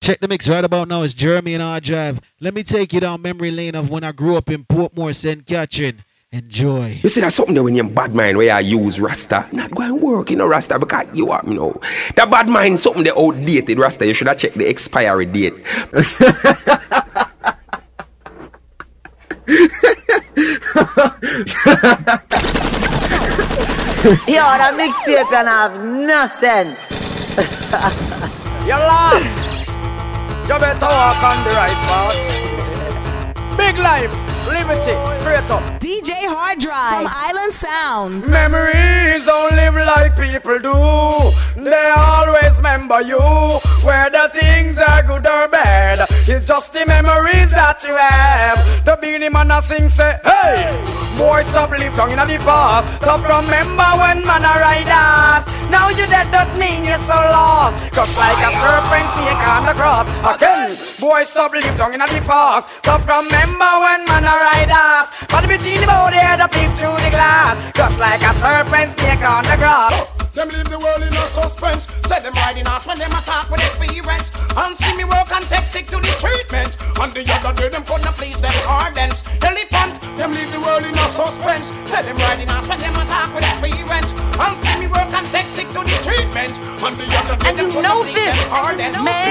Check the mix right about now. It's Jeremy and R Drive. Let me take you down memory lane of when I grew up in Portmore, St. Catherine. Enjoy. You see, that's something that when you're bad mind where I use Rasta, not going to work, you know, Rasta, because you are, you know. That bad mind, something that outdated, Rasta, you should have checked the expiry date. Yo, that mixtape can have no sense. You're lost. You better walk on the right path. Big life. Liberty, straight up. DJ Hard Drive from Island Sound. Memories don't live like people do. They always remember you. Whether things are good or bad, it's just the memories that you have. The Beenie Man a sing say, hey, boy, stop live down in the past. Stop remember when man a ride us. Now you dead, that mean you're so lost. Cause like a serpent snake on the cross. Again, boy, stop live down in the past. Stop remember when man a riders. But between the body head up through the glass. Just like a serpent snake on the grass. Them leave the world in a suspense. Say them riding us when them attack with experience. And see me work and take sick to the treatment. And the other day them couldn't please them ardents. Elephant, them leave the world in a suspense. Say them riding us when them attack with experience. And see me work and take sick to the treatment. And the other day them couldn't please them ardents. Man.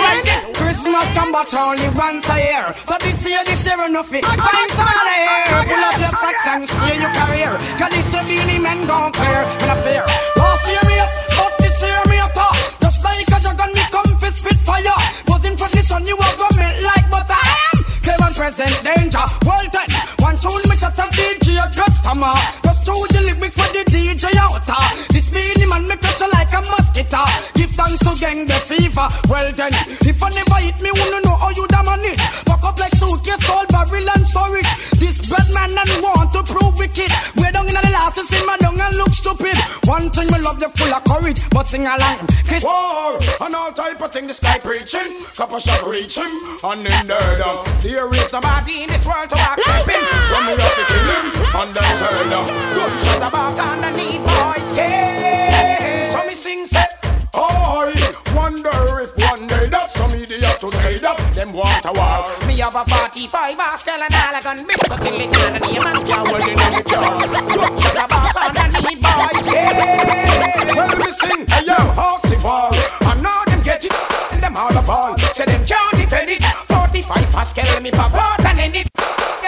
Christmas come but only once a year. So this year, this year enough it. Find some other year. Pull up your socks and steer your career. Cause this year Beenie Man gon' clear. And I fear. Last year me up, but this year me up. Just like a dragon, me come for spit fire. Buzzing for the sun, you are gonna melt like butter. I am Clever present danger. Well then, one tune me chat a DJ a customer. Just to the lyrics for the DJ out. Ah. This Beenie Man me catch like a mosquito. Give thanks to gang the fever. Well then, if I never hit me, wanna know how you da manage. Pack up like suitcase, all barrel and storage. This bad man and want to prove wicked. Way down in the last, see my down and look stupid. One thing me love, you full of courage, but sing along. Chris War and all type of thing the sky preaching. Couple shot reaching, and in there, though. There is nobody in this world to accept him. So me have to kill him, and that's heard of. Gunshot about and I need boys scared. So me sing say. Oh, I wonder if one day that some idiot to say that them want a war. Me have a 45 Oscar and all I gun big so till it down and the man can hold it in the car. Shut up and I need boys scared. Well, sing, hey yo, Hawksy Ball. I them get it, and them all the ball. Say them can't defend it. 45 Pascal, me pop out and end it.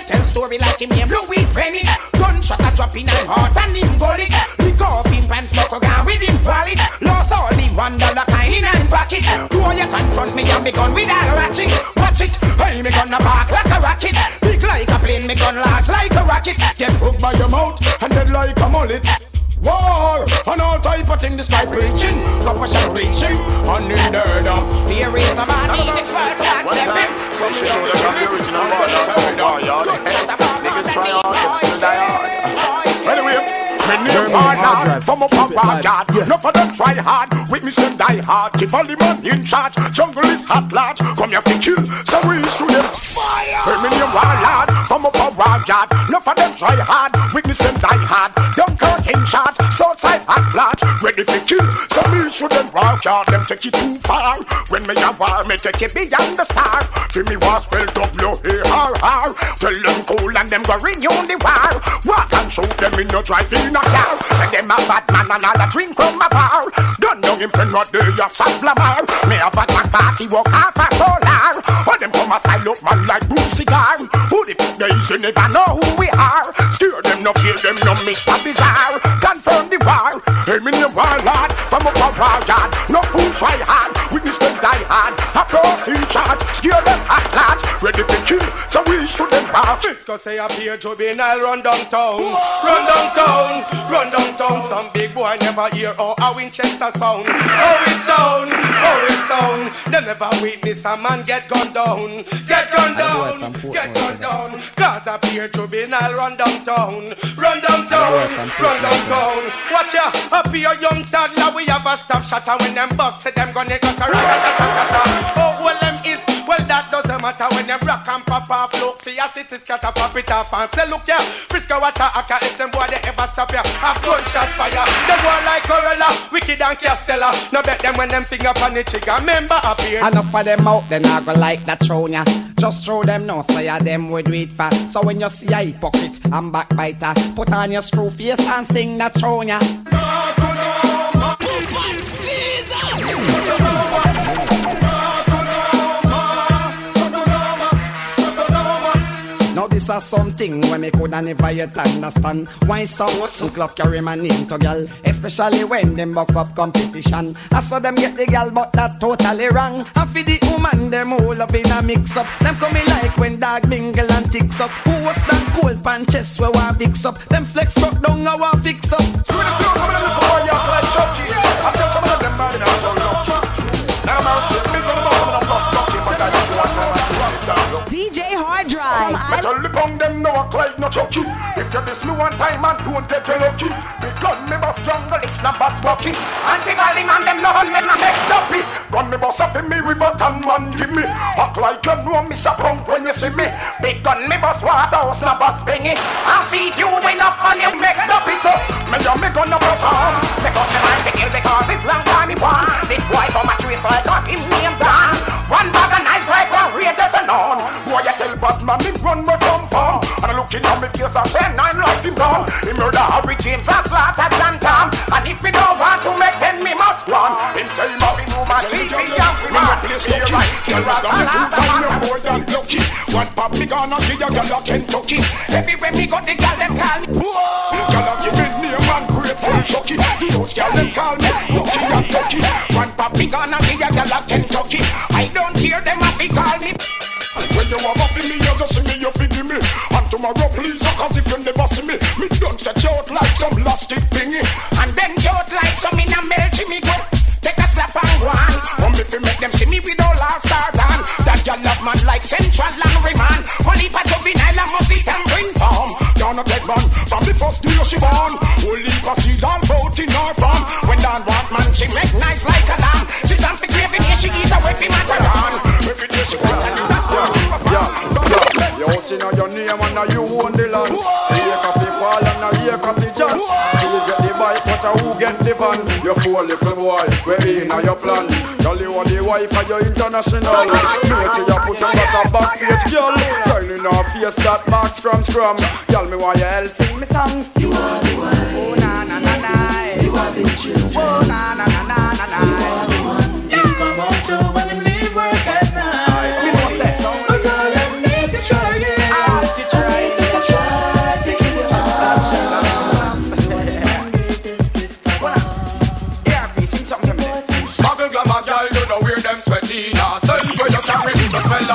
Tell story like him name Louis Penny. Gunshot a drop in and heart and him bullet. Pick up him pants, buckle gun with him wallet. Lost all the one dollar kind in and pocket. Who you confront me and me gun with a ratchet. Watch it, hey me gonna bark like a rocket. Big like a plane, me gun large like a rocket. Get hooked by your mouth and dead like a mullet. War and all type of thing the sky preaching, copper shot reaching, and in there now. There is a man in this world to accept him. So she know that I'm the original one. That's how we war, y'all. Niggas try hard, but still die hard. Me name hard from up a backyard. No for them try hard, with me still die hard. Keep all the man in charge. Jungle is hot large. Come here for kill, so we to them fire. Me name warlord from up a backyard. No for them try hard, with me still die hard. Dunkirk in charge, Southside hot large. Ready for kill, so me should them walk out. Them take it too far. When me a war, me take it beyond the star. For me was spell W-A-R-R. Tell them cool and them go renew the war. Walk and shoot them in no drive in a car. Say them a bad man and all a drink from a bar. Done down him friend what they a Sam Lamar. Me a bad man party walk half a solar. All them come a style up man like blue cigar. Who the fuck they is, they never know who we are. Steer them no fear them no Mr. Bizarre. Confirm the war. Hey me the warlord from up a war yard. No fool try hard. Witness them die hard. Applause in charge. Scare them hot large. Ready to kill. So we shoot them back. Fisco say up here juvenile run downtown Run downtown, run downtown Some big boy never hear how a Winchester sound How it sound, how it sound. Them never witness a man get gunned down. Get gunned down, get gunned down. Cause up here juvenile run downtown Run downtown, run downtown Watch ya, here young toddler We have a stop shot and when them bust say them gonna go to Oh well them is, well that doesn't matter when when them rock and pop off. Look See a city scatter pop it off and say look yeah Frisco watch a aka if them boy they ever stop ya. Have gunshot fire. Them boy like Gorilla Wicked and Castella No bet them when them finger on the trigger. Member appear Enough of them out, then I go like that throne ya. Just throw them no, say ya them would do it for. So when you see a hypocrite and backbiter, put on your screw face and sing that throne ya. Is something when me coulda never yet understand. Why some suit love carry my name to gal Especially when them buck up competition. I saw them get the gal but that totally wrong. And for the woman them all up in a mix up. Them coming like when dog mingle and ticks up. Who was that cold pan chest where one fix up Them flex rock down I want fix up. See the flow, some of them look boy, you like Shochi. I tell some of them man, they're so lucky. Now I'm out shit, Hard Drive. From Better lip on them, no act like no chucky. If you diss me one time and don't take your lucky, me gun me boss jungle, it's not boss bucky. Anti-violin on them, no one make no make jumpy. Gun me boss off in me river, tan man give me. Act like you know me, so punk when you see me. Big gun me boss waterhouse, no boss bingy. I'll see if you enough and you make no piece up. Me a me gun no perform. Take up the man to kill because it's long time me want. This boy from a tree like got him name down. One bag of nice Boy, you tell Batman me run me from I looking on me face and say nine life him gone. He murder Harry James and slaughter John Tom. And if me don't want to make ten, me must go on. Him say him have him my chief, he have him a place here right. Kill us down two time, you're more than lucky. One pop me gonna give you girl a Kentucky. Everywhere me go, the girl them call me. Girl a give me name and grateful Chucky. Those girl them call me Lucky and Lucky. One pop me gonna give you girl a Kentucky. I don't hear them to call me. When you have a me, you just see me, you feed me. And tomorrow, please, cause if you never see me, me don't stretch out like some plastic thingy. And then shout like some in a melty me go. Take a slap and go on. Come if you make them see me with all our start on. That girl love man like Central Landry man. Only for juvenile and must eat and bring form. Down a dead man, from the first day she born. Only seed all boat in her farm. When Dan want man, she make nice like a lamb. She stand for craving, here she eat away from Mataran. See now your name and now you own the land. Here coffee fall and now here coffee jam. Who get the bike, but who get the van? You fool little boy, where in now your plan? Girl, you want the wife and you're international. Make you push up at a back page, girl. Signing off face that marks from scrum. Girl, me want you help sing me song. You are the one. Oh na na na na. You are the children. Oh na na na na na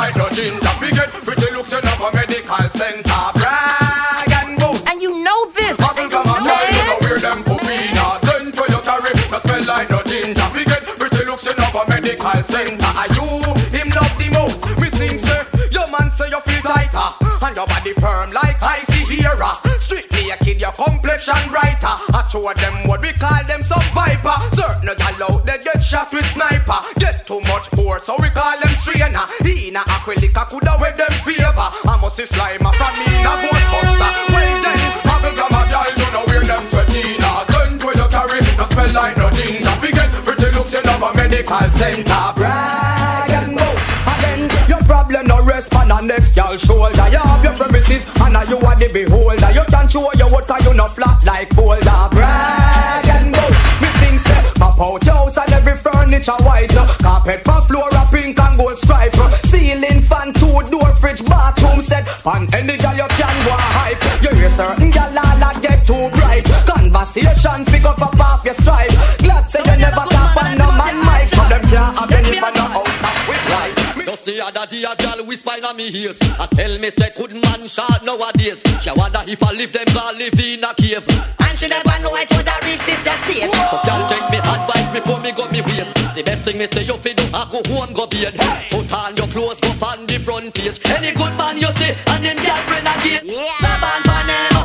like no ginger. Forget pretty looks, you know a medical center. Brag and boast. And you know this. Muggle glamour girl, you know where them poopy. Send for your carry, no smell like no ginger. Forget pretty looks, you a medical center. Are you him love the most? We sing say, your man say you feel tighter, and your body firm like icy here. Ah. Strictly a kid, your complexion brighter. I show them what we call them some viper. Certain gal out there get shot with sniper. Get too much board, so we call them strainer. In a acrylic, I coulda wear them favor. I must see slimer from me, a ghostbuster. Well then, Muggle grammar girl, you know where them sweaty now. Send where you carry, no smell like no ginger. Forget pretty looks, you love a medical center. Brag and boast, then your problem no rest on the next girl shoulder. You have your premises, and now you are the beholder. You can show your water, you no flat like boulder. Brag and boast, me sing say, map out your every furniture white. Carpet for floor, a pink and gold stripe. Ceiling fan, two door, fridge, bathroom set. Pan any girl you can go hype. You hear certain girl all a get too bright. Conversation, pick up off your stripe. Glad say you never the other day a girl whisper in me ears. I tell me say couldn't man shot nowadays. She wonder if I live them gonna live in a cave. And she never know I could have reached this state So girl take me advice before me go me waist The best thing me say you fi do I go home go bed Put on your clothes go on the front page. Any good man you see and him girlfriend again. Yeah. Grab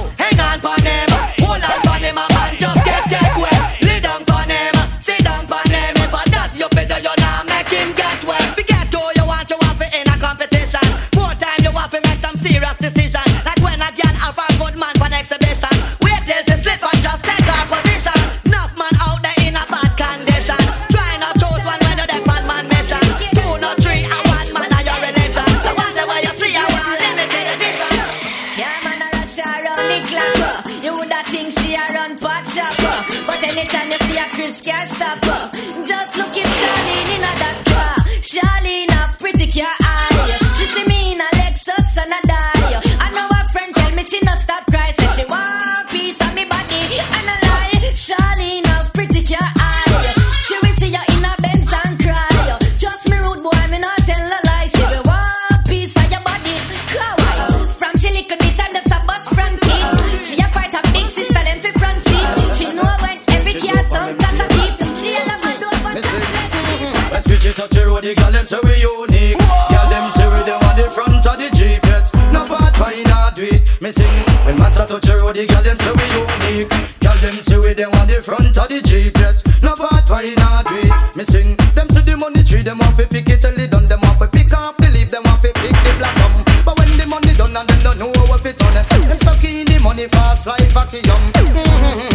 you touch the road, the girl them say we unique. Girl them say we the one in front of the jeep. Yes, no part find a do it. Me sing when man start touch the road, the girl them say we unique. Girl them say we the one in front of the jeep. Yes, no part find a do it. Me sing them see the money tree, them off pick it till it done. Them off pick up the leaf, them off pick the blossom. But when the money done and them don't know how fi done, them suck in the money fast like vacuum. Mm-hmm.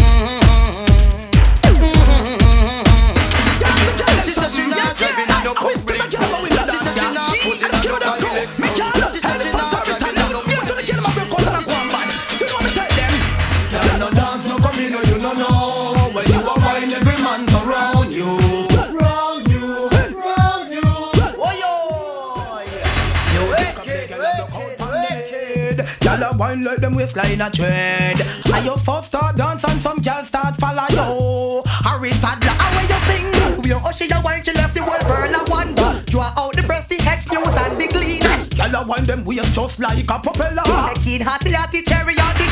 wine like them waistline a trend. And you first start dance and some girls start follow you. Harry Sadler, how are you sing? We are oh, she a wine, she left the world burn a wonder. Draw out the breast, the excuse and the glean. Girl a wine them waist just like a propeller. Making hotty hotty cherry on the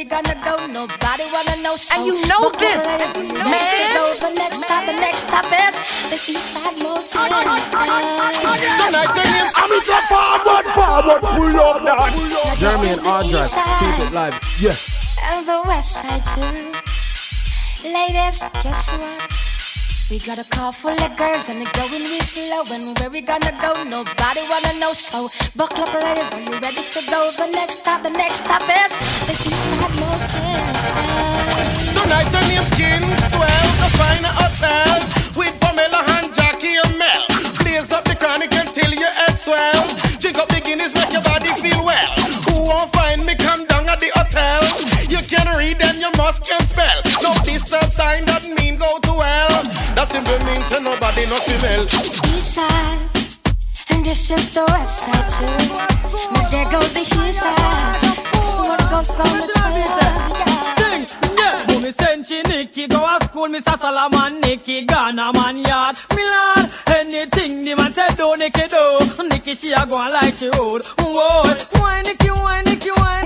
we gonna go? Nobody wanna know. So And you know book this, your legs you ready man. to go. The next stop, the next stop is the East Side Motel. Tonight the names I'm in the forward, forward, pull up that. Jeremy and Audra, keep it live. Yeah. And the West Side too. Ladies, guess what? We got a car full of girls and they're going real slow. And where we gonna go? Nobody wanna know. So buckle up, ladies, are you ready to go? The next stop, the next stop is the East Side Motel. Tonight the names Skin Swell, the fine hotel with Pamela and Jackie and Mel. Blaze up the chronic until your head swell. Drink up the Guinness, make your body feel well. Who won't find me? Come down at the hotel. You can read and you must can spell. No disturb sign doesn't mean go to hell. That simply means that nobody no female. East Side, and this is the West Side too. Now there goes the East Side. Next to what goes gonna tell. Sing, yeah. Mummy send she Nicky go a school, Mr. Solomon, Nicky Ghana man yard. Me lord, anything the man say do, Nicky do. Nicky she a go on like she road. Whoa, why Nicky, why Nicky, why?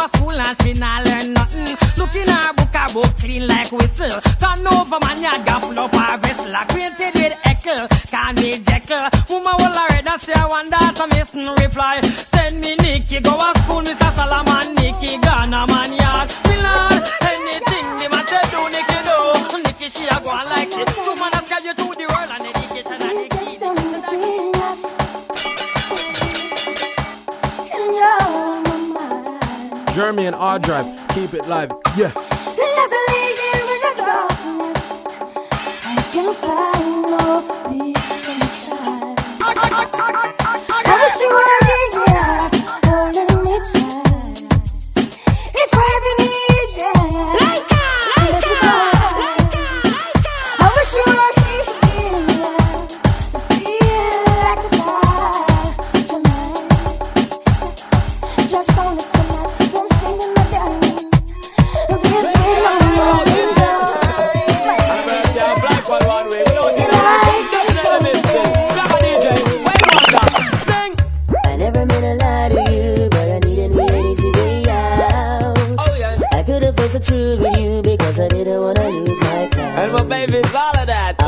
A school and she now learn nothing. Look in her book, her book clean like whistle. Turn over man, ya gaffle up her vessel. Acquainted with Eckle, call me Jekyll. Woman will already say I that, so listen reply. Send me Nicky, go a school, Mr. Solomon, Nicky, Ghana man yard. Jeremy and R Drive, keep it live. Yeah. I here in the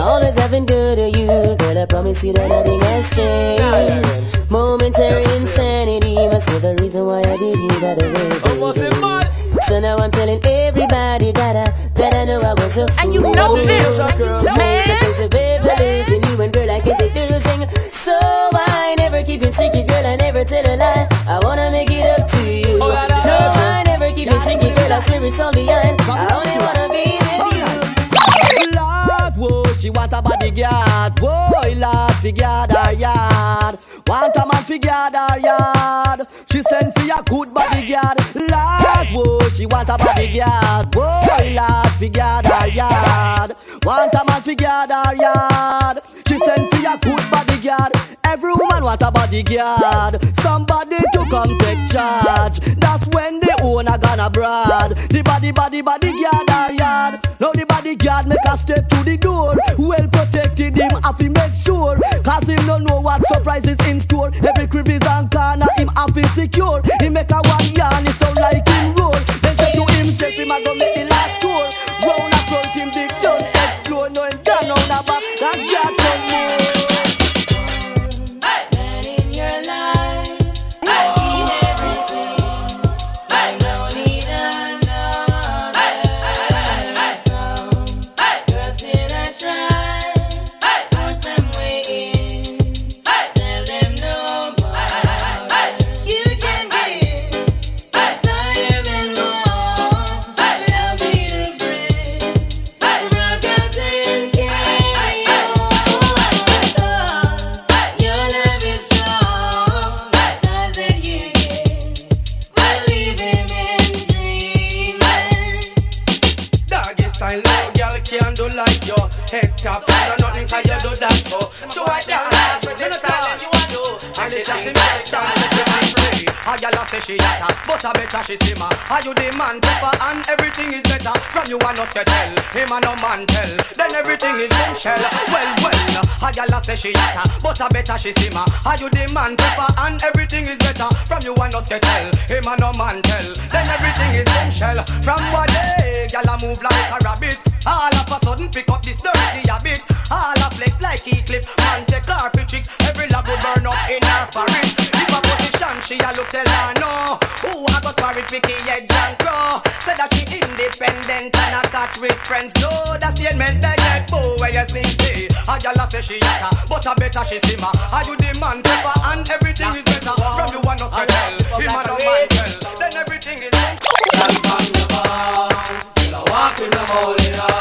always have been good to you, girl. I promise you that nothing has changed. Momentary insanity must be the reason why I did you that way. So now I'm telling everybody that I that I know I was a fool. And you know this, man. Because the baby lives in you and girl I can't take losing. So I never keep it secret, girl. I never tell a lie. I wanna make it up to you. No, I never keep it secret, girl. I swear it's all behind. I only wanna want a bodyguard. Whoa, Lord, fi guard her yard. Want a man fi guard her yard. She send for a good bodyguard. Lord, whoa, she want a bodyguard. Whoa, Lord, fi guard her yard. Want a man fi guard her yard. Woman want a bodyguard. Somebody to come take charge. That's when the owner gonna brad. The body, body, bodyguard her yard. Now the bodyguard make a step to the door. Well protected him, have to make sure. Cause him don't know what surprises in store. Every crevice and corner him have to secure. He make a one yarn, so Head say she hotter, but I better she simmer Are you the man tougher? And everything is better. From you and us get tell, him and no man tell. Then everything is shell. well well A gal a say she hotter, but I better she simmer Are you the man tougher? And everything is better. From you and us get tell, him and no man tell. Then everything is shell. From what day, gal a move like a rabbit. All of a sudden pick up this dirty habit. All a flex like he clip Man take for tricks. Every love will burn up in her forest If a position she a look tell her no Who a go spar it Vicky head and crow Say that she independent and a catch with friends. No, that statement they get boo where you sing say A gal a say she hotter But I better she simmer. Are you the man pepper and everything is better. From you one us get tell Him and no man tell Then everything is better Walk with the holy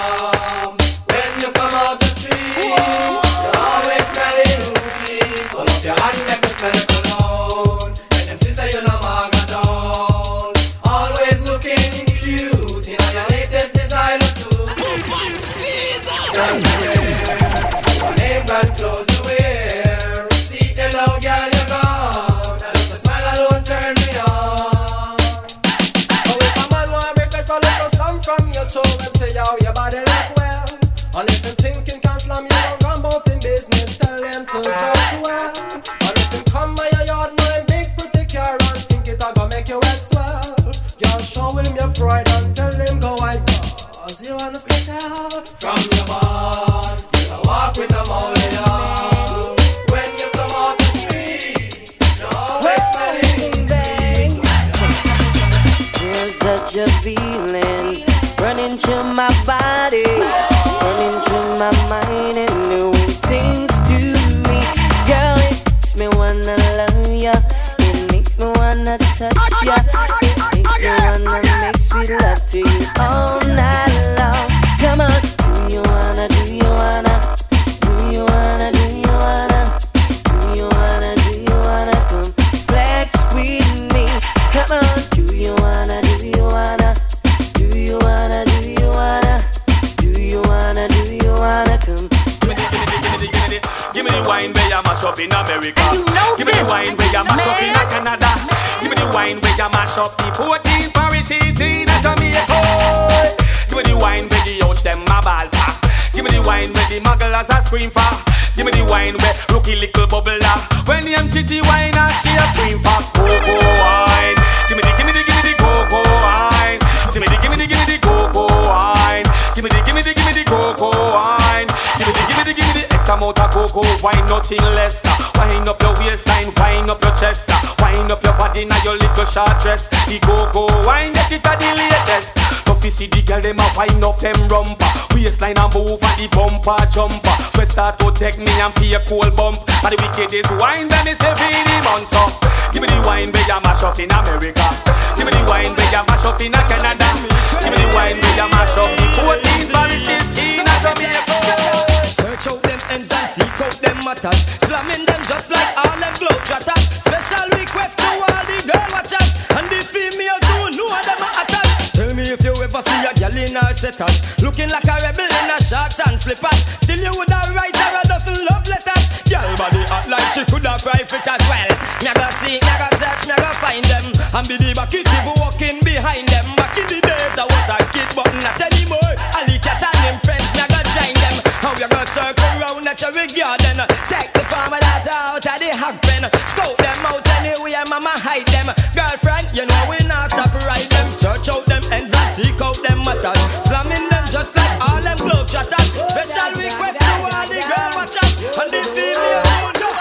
at your garden? Take the farmer that out of the hog pen. Scout them out anywhere, mama hide them. Girlfriend, you know we not stop ride them. Search out them ends and seek out them matters. Slamming them just like all them globetrotters. Special request to all the girl watchers and the female who know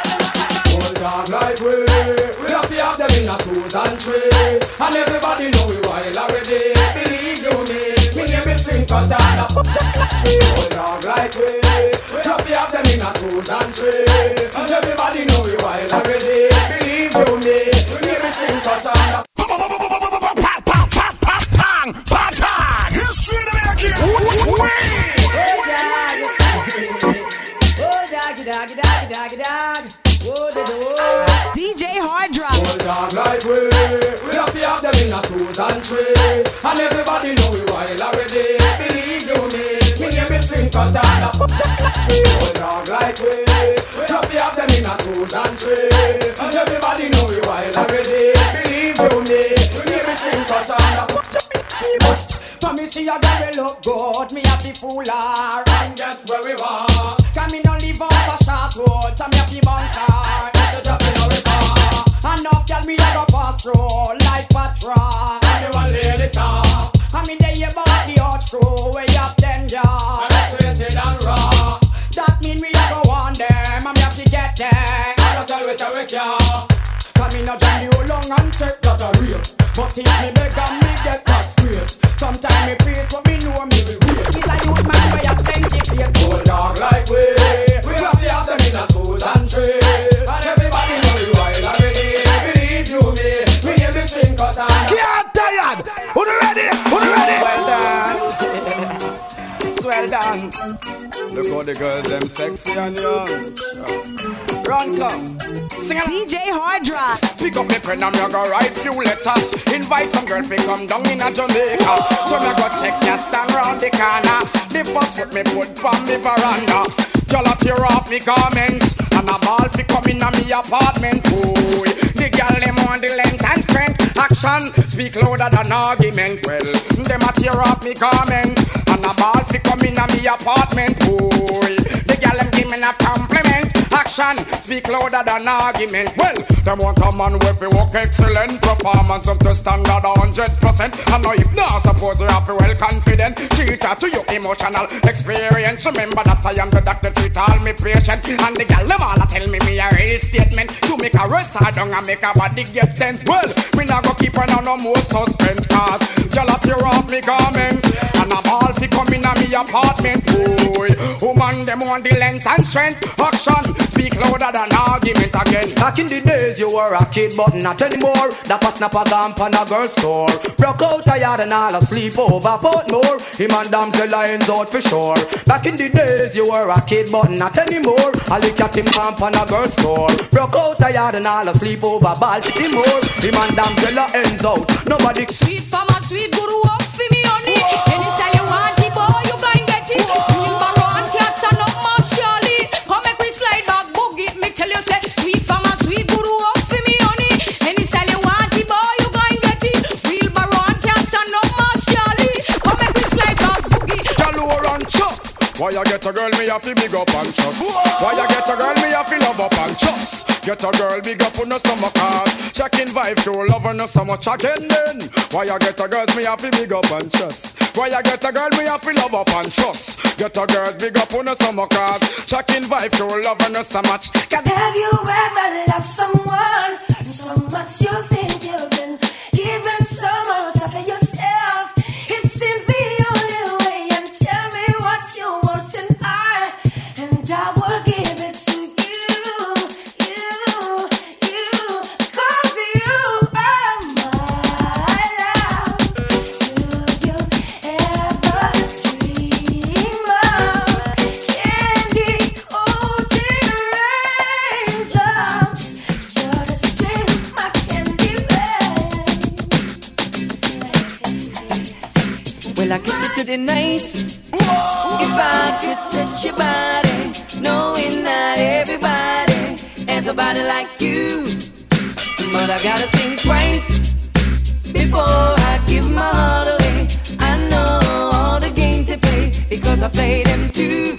Old dog like we, we have to have them in a twos and threes And everybody know we wild already Believe you me, me name is String Katana Old dog like we, in and threes And everybody know we wild already Believe you me, me name is String Katana Pang! Pang! History to make it! DJ Hard Drop. Old dog like we, we have to have them in a twos and threes And everybody know we wild already Believe you me, me name is String cut and a tree. Oh, dog like we. We have to them in a twos and three. And everybody know we wild already. Believe you me, we give me string cut a tree. For me see a girl look good, me to fool her But if me beg and me get that straight Sometimes me praise but me know me will wait This a youth man way up plenty faith Old dog like we. We have to have them in a twos and three. And everybody know we wild already. Believe you me, we give the string cut and a tired. Who the ready? Who the ready? Well done. Well done. Look how the girls them sexy and young. Run come. Sing it. DJ Hard Drop. Pick up me pen and me go write few letters. Invite some girl fi come down in a Jamaica. So me go check ya stand round the corner. The first foot me put from me veranda. Y'all a tear off me garments and a ball fi come in a me apartment. Boy, the girl them want the length and strength. Action speak louder than argument. Well, them a tear off me garment and a ball fi come in a me apartment. Boy, the girl them give me a compliment. Action speak louder than argument. Well, them want a man with a work excellent performance up to standard a hundred percent. And now if not suppose you have to well confident, cheater to your emotional experience. Remember that I am the doctor treat all me patient. And the gal them all a tell me me a real statement to make a rest down and make a body get tense. Well, me not go keep on no more suspense cause gal a tear off me garment and a ball fi come in a me apartment. Boy, woman them want the length and strength. Action speak louder than argument again. Back in the days you were a kid but not anymore. That was snap a gump on a girl's store. Broke out tired and all asleep over Portmore Him and damsel lions out for sure. Back in the days you were a kid but not anymore. I look at him camp on a girl's store. Broke out tired and all asleep over Baltimore. Him and damsel ends out. Nobody Sweet farmer, sweet guru oh. You get a girl me have to big up and trust? Why you get a girl me have to love up and trust? Get a girl big up on no stomach card. Checking vibe to love her no so much again then. Why you get a girl me have to big up and trust? Why you get a girl me have to love up and trust? Get a girl big up on no stomach card. Checking vibe to love no so much. Cause have you ever loved someone so much you think you've been given so much of yourself? It's simply it nice if I could touch your body, knowing not everybody has a body like you. But I gotta think twice before I give my heart away. I know all the games they play because I play them too.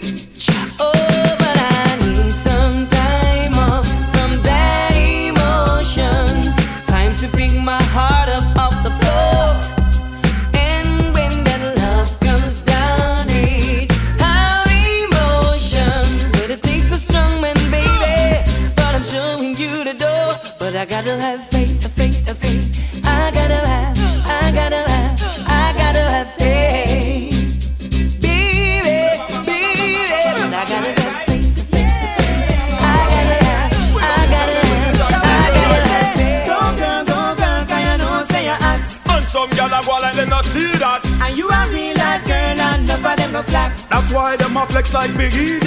And you a real hot girl and none of them a flat. That's why them a flex like Big Idiot.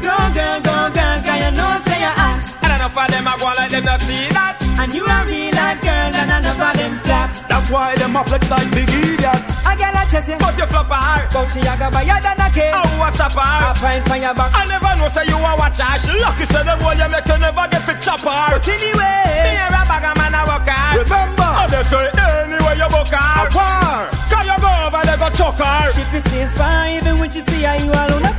Go girl, go girl, 'cause you know say you're hot. And enough of them a go like them not see that. And you a real hot girl and none of them flat. That's why them a flex like Big Idiot. A girl a chasing, But you flop her. but she a go buy her than a cake. Oh, what's up A her? pint for your back. I never know say you a watch her. She lucky say them boy you make you never get fit chop her. But anyway, Me a bag a man a work hard. Remember. Oh, they say anyway you book her. Apart. Can you go over there go choke her? She be still fine even when she see her you alone a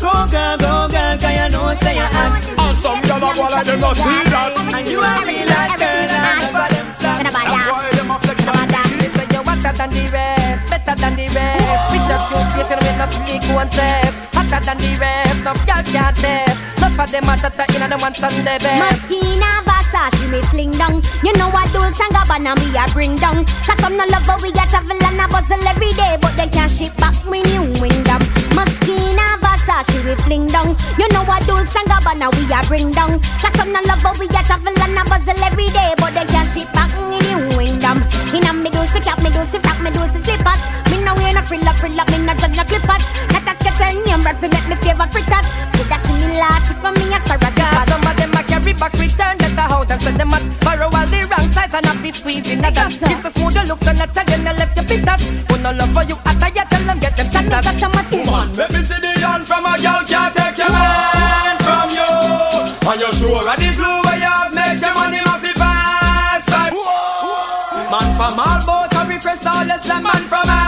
Go girl, go girl, cause you know say you hot. And some girl a go like them not see that. And you a real hot girl, and never them flat. That's why them a flex hotter than the rest, better than the rest. With just your face and with no sneak one test. Hotter than the rest, no girl can't test. Not for them a shatter in and them want on the best. Moschino Versace me fling down You know what Dolce and Gabbana me a bring down Cause some no love how we a travel and a bustle every day But they can't ship back me new wingdom Moschino Versace we fling down You know what Dolce and Gabbana we a bring down Cause some no love how we a travel and a bustle every day But they can't ship back me new wingdom Inna me Dolce cap, me Dolce frock, me Dolce slippers Me no wear no frilla frilla, me no judge no clippers Not a sketch and name red make me favor fritters Shoulda similar to for me a star Cause some of them a carry back return that the house and send them out borrow all the wrong size and not be squeezing at that. It's a smooth look and a child and left you bitters. Who no love for you at you tell them get them status. Woman, let me see the hand from a girl can't take your man from you. And you sure of the blue where you have make your money must be fast. Man from all boats and we slam man from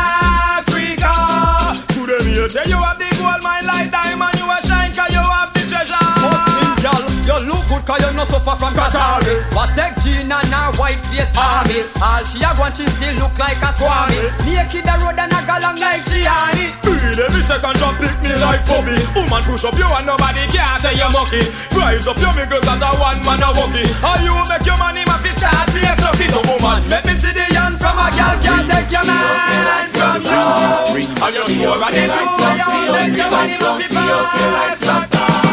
no suffer from Qatari. But take Gina and her white face army. All she a want, she still look like a swami. Naked the road and a galang like Gianni. Feel every second jump pick me like Bobby. Woman push up you and nobody can say you're mucky Rise up your miggles as a one man a walkie. How you make your money ma fi start play lucky So woman let me see the hand from a girl Can't take your man from you And you sure of the truth Where you make your money ma fi fast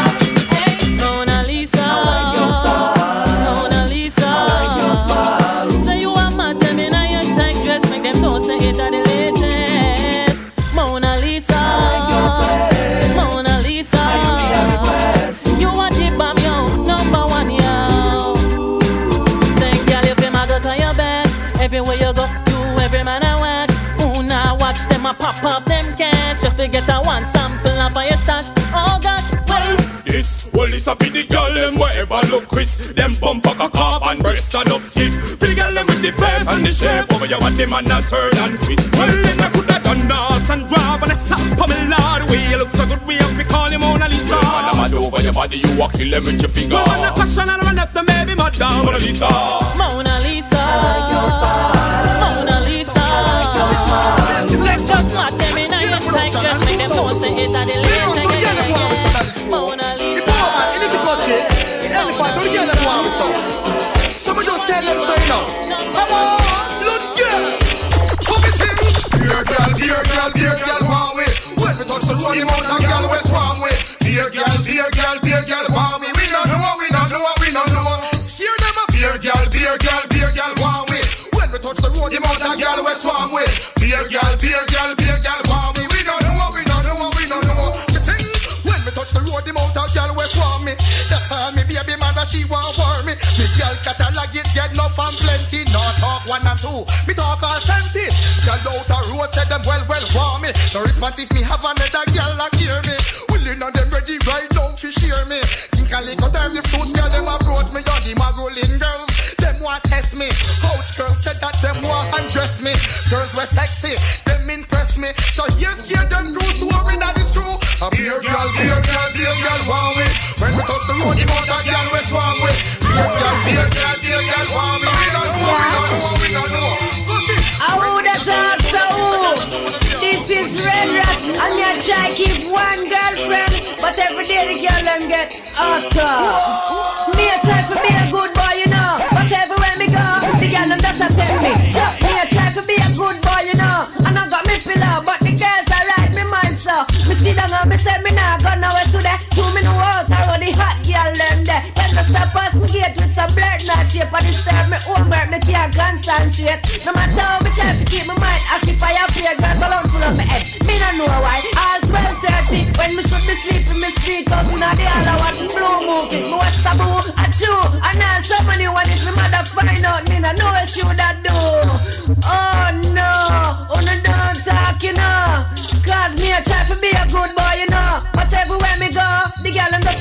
watch them a pop up them cash. Just to get a one sample of your stash. Oh gosh, well. This well this a fi the girl them wherever look Chris. Them bump up a cock up and breast and up skiff Fi the girl them with the face and the shape. Over your body man a turn and twist. Well then I coulda done dance and drop and a sap on me lord We look so good we have to call you Mona Lisa. Well man I'm mad over your body you a kill them with your finger. No one a question and I'm left them baby mad down Mona Lisa. Mona Lisa. Mona so, know. Come on, look girl. Focus in. Dear girl, dear girl, dear girl, want we. When we touch the road, the mountain girl, we swarm we. Dear girl, dear girl, dear girl, plenty. No talk one and two, me talk all plenty. Girl out a road, say them well, well, want me. No response if me have another girl like hear me. Willing and them ready right now to share me. Think a time the fruits girl them approach me, on the magolin girls. Them want test me. Coach girls said that them want undress me. Girls were sexy, them impress me. So here's gear them cruise to worry that is true. A beer girl, beer girl, beer girl, want we. When we touch the road, the mountain girl we swarm with. Beer girl, beer girl, but every day the girl them get hotter. Me a try for be a good boy, you know, but everywhere me go, the girl them just a me. Me a try for be a good boy, you know, and I got me pillow, but the girls are right me mind so. Me sit down and me say me nah go nowhere today. Two me no out the hot way. Then me stop us gate with some blurred not shape. I disturb me homework, me can't concentrate. No matter how me try to keep my mind occupy, I fear girls alone full of my head. Me no know why. All 12:30 when me should be sleeping, me sleep out in the hall. I watch blue movie. Me watch taboo, a chew, and now many want it. Me mother find out. Me no know what she would do. Oh no, oh no, don't talk, you know. Cause me I try to be a good boy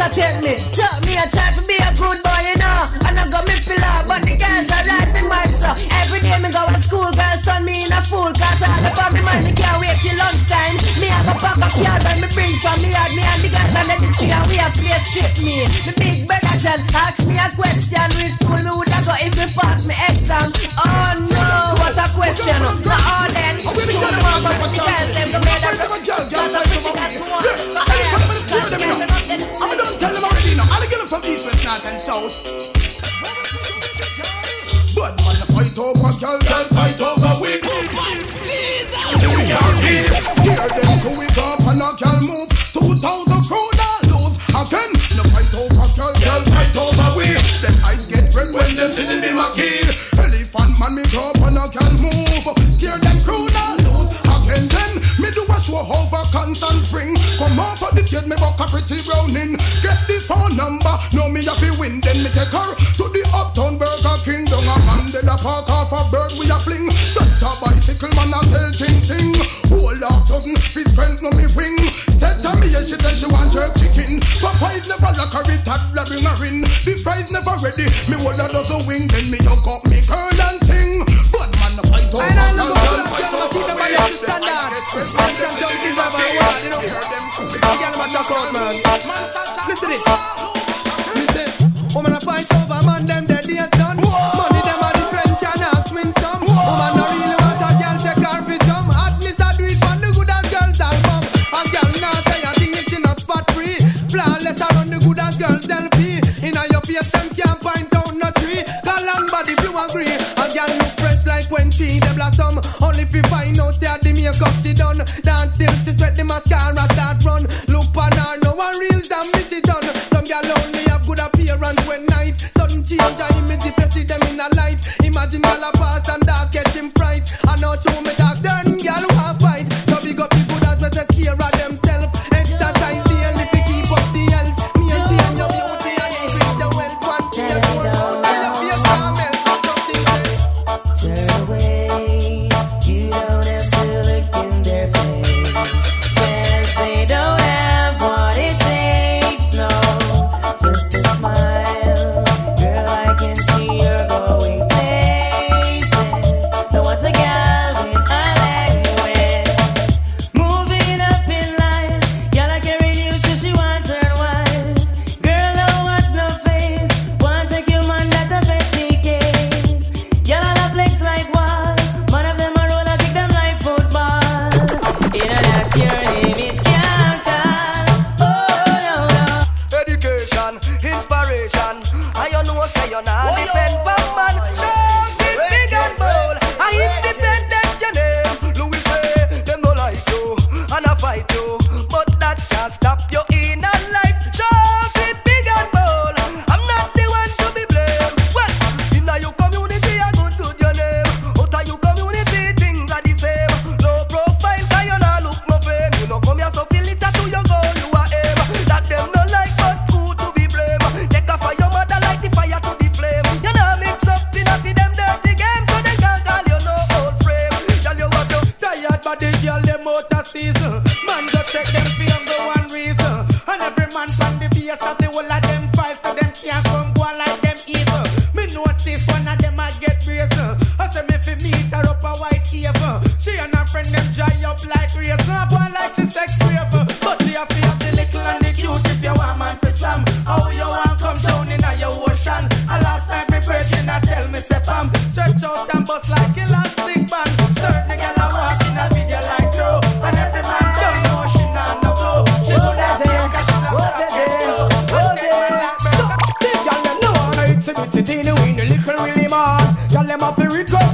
a check me. Chuck me, I try to be a good boy, you know. And I got me pillow, but the girls are like me mind, so. Every day me go to school, girls turn me in a fool. Cause I go for me man, me can't wait till lunchtime. Me have a pack of yard and me bring from me yard. Me and the girls are the tree and we have place strip me. The big brother John ask me a question. We school me would I go if me pass me exam. Oh no, what a question. Now all then, school mama, for the girls them go made a... west, north, and south. But man, the fight over girl, girl fight over we. Jesus, we are here. Hear them to it up and a girl move. Two thousand kroner lose again. The fight over girl, girl fight over we. Them eyes get red when they see the beam a key. Elephant man me go up and a girl move. Hear them kroner lose again. Then a show over constant spring. Come on for the kid, me buck a pretty browning. Get the phone number, know me to win. Then me take her to the uptown Burger King. Down a man dead a park off a bird we a fling. Set a bicycle man a tell ting ting. Hold off sudden, fit friend no me wing. Said to me she tell she want jerk chicken. Popeyes never her it had bring her in. The fries never ready, me hold a dozen wing. Then me hook up me curl a out, man. Listen. Listen, woman a fight over man, them dead done. Money them a different can ask win some. Woman no really want a girl take her jump. At do it for the good girls. A girl now say a thing if she not spot free. The good girls. Inna your face them can't find out no tree. Call long body. A girl look fresh like when she the blossom. Only fi find out the makeup she done. Dance till Stretch out and bust like elastic band. Certain girl I walk in a video like throw. And every man don't know she not no blow. She do that dance 'cause she not stop get slow. And then man like me Girl, them know I'm a itsy bitsy teeny weeny little willy man. Girl, them to request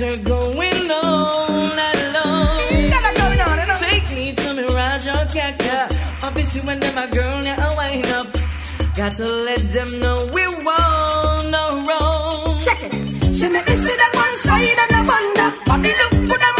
her going on and on. Take me to Mirage or Cactus. Obviously, when them a girl, now I wind up. Got to let them know we won't no wrong. Check it. She make me see that one side and I wonder. Body look good, I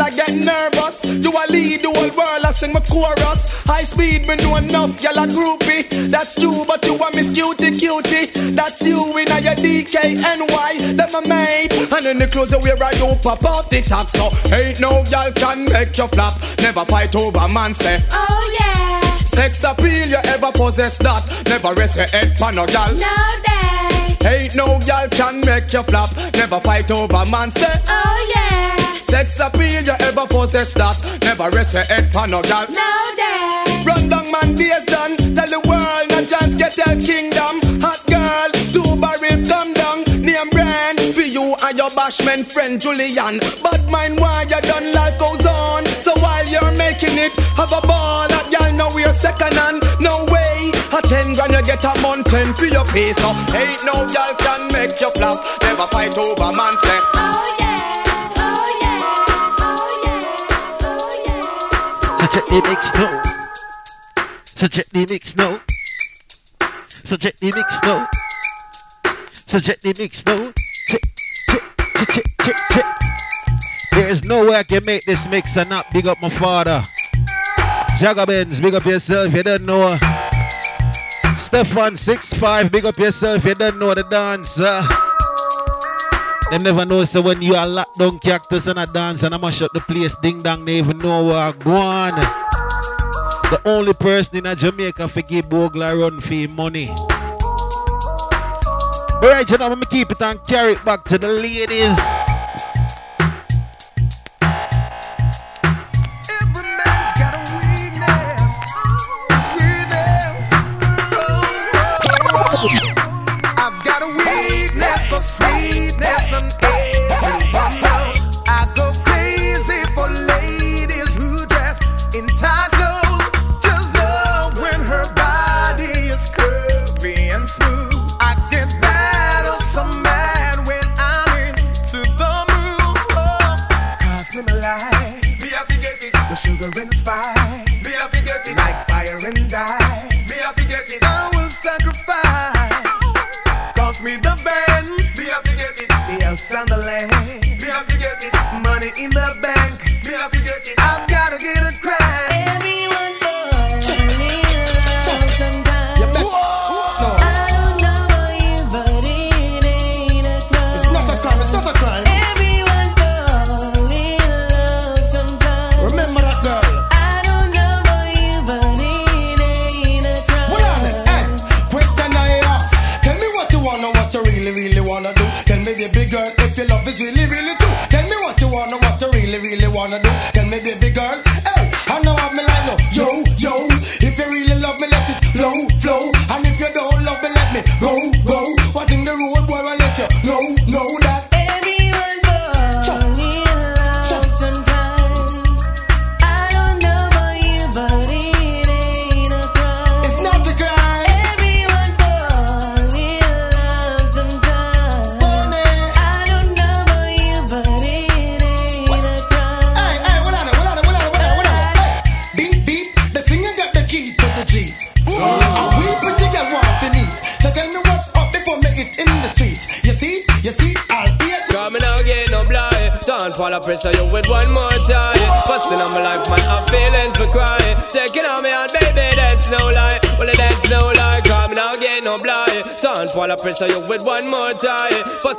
I get nervous. You a lead the whole world, I sing my chorus. High speed, me know enough, gal a groupie. That's you, but you a miss cutie cutie. That's you in a your DKNY. Them a made, and in the clothes you wear, you pop off the top. So ain't no gal can make you flop. Never fight over man say. Oh yeah. Sex appeal, you ever possess that? Never rest your head pan no gal. No day. Ain't no gal can make you flop. Never fight over man say. Oh yeah. Sex appeal, you ever possess that? Never rest your head pan no gal. No day. Run down man days done. Tell the world no chance get tell kingdom. Hot girl, two barrel come down. Name brand for you and your bashman friend Julian. But mind why you done life goes on. So while you're making it, have a ball. That y'all know we're second hand. No way. A ten grand you get a mountain for your pay. So ain't no girl can make you flop. Never fight over man say. Oh the mix now. So check the mix now. So check the mix now. So check the mix now. Check, check, check, check, check, check. There's no way I can make this mix and not big up my father. Jagabens, big up yourself, you don't know. Stefan 65, big up yourself, you don't know the dancer. They never know so when you are locked down cactus and a dance and I mash up the place, ding dong, they even know where I go on. The only person in Jamaica for give Bogle run for money. Alright, you know, me keep it and carry it back to the ladies.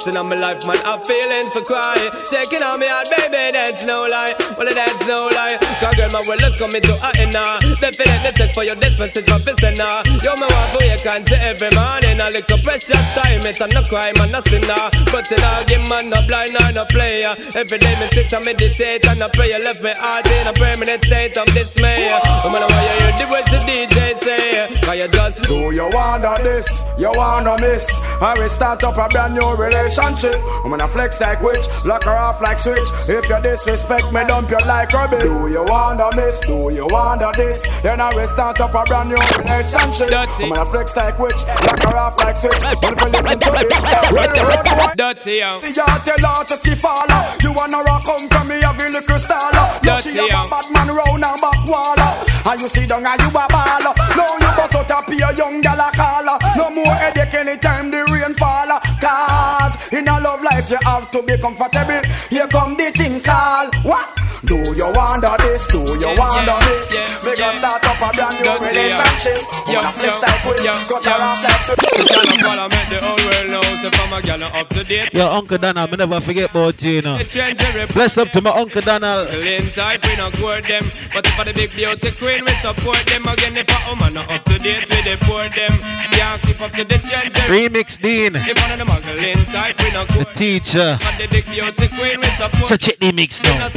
Busting on my life, man, I'm feeling for crying. Taking on me out, baby, that's no lie. Well, that's no lie. Girl, my world is coming to a now. Definitely take for your dispensage for now. You're my wife, who you can see every morning. A little precious time, it's a no crime and a sinner. But you know, give man no blind or no player. Every day me sit and meditate and I pray. Left me heart in a permanent state of dismay. No matter what you hear, the words the DJ say. Cause you just Do you wanna this? You wanna miss? I will start up a brand new relationship. I'm gonna flex like witch, lock her off like switch. If you disrespect me, dump you like rubbish. Do you wanna miss? Do you wanna this? Then I will start up a brand new relationship. I'm gonna flex like witch, lock her off like switch. But if you listen to this, well, road boy. Dirty young. The yard tell her to see follow. You wanna rock come from me, have a little style. You see a bad man round and back wall. And you see down and you a ball. Now you bust out a pure young gal a call. No more headache anytime the rain fall. Cause in a love life you have to be comfortable. Here come the things call. What? Do you wonder this? Do you wonder this? We gonna start up a brand new relationship. Wanna flex like with cut her off like so. Girl, follow me, the whole world knows if I'm a girl up to date. Yo, Uncle Donald, me never forget about you, you know. Change Bless up to my Uncle Donald. Clean type, we not court them. But if I the big beauty queen, we support them. Again, if a woman not up to date, we deport them. Can't keep up to the change. Remix Dean. If one of them a type, we not The teacher. But the big beauty queen, we support So check the mix We now.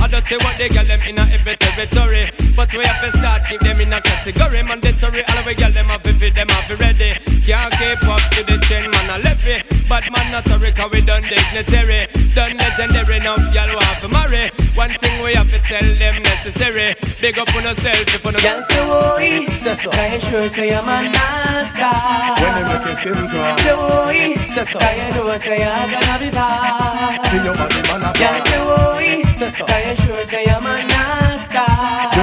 Not sorry, I don't say what they get them in a every territory. But we have to start keep them in a category. Mandatory, all of we get them have to fit them have to ready. Can't keep up to the chain, man, I left it. But man, not sorry, cause we done dignitary. Done legendary, now y'all want to marry. One thing we have to tell them necessary. Big up on yourself if you know. Girl say oi, eh? say so. Can sure say I'm a nasty? When they make your skin crawl. Say oi, eh? Say so. Can you know say I'm gonna be bad? Feel your body, man, a Girl say oi, You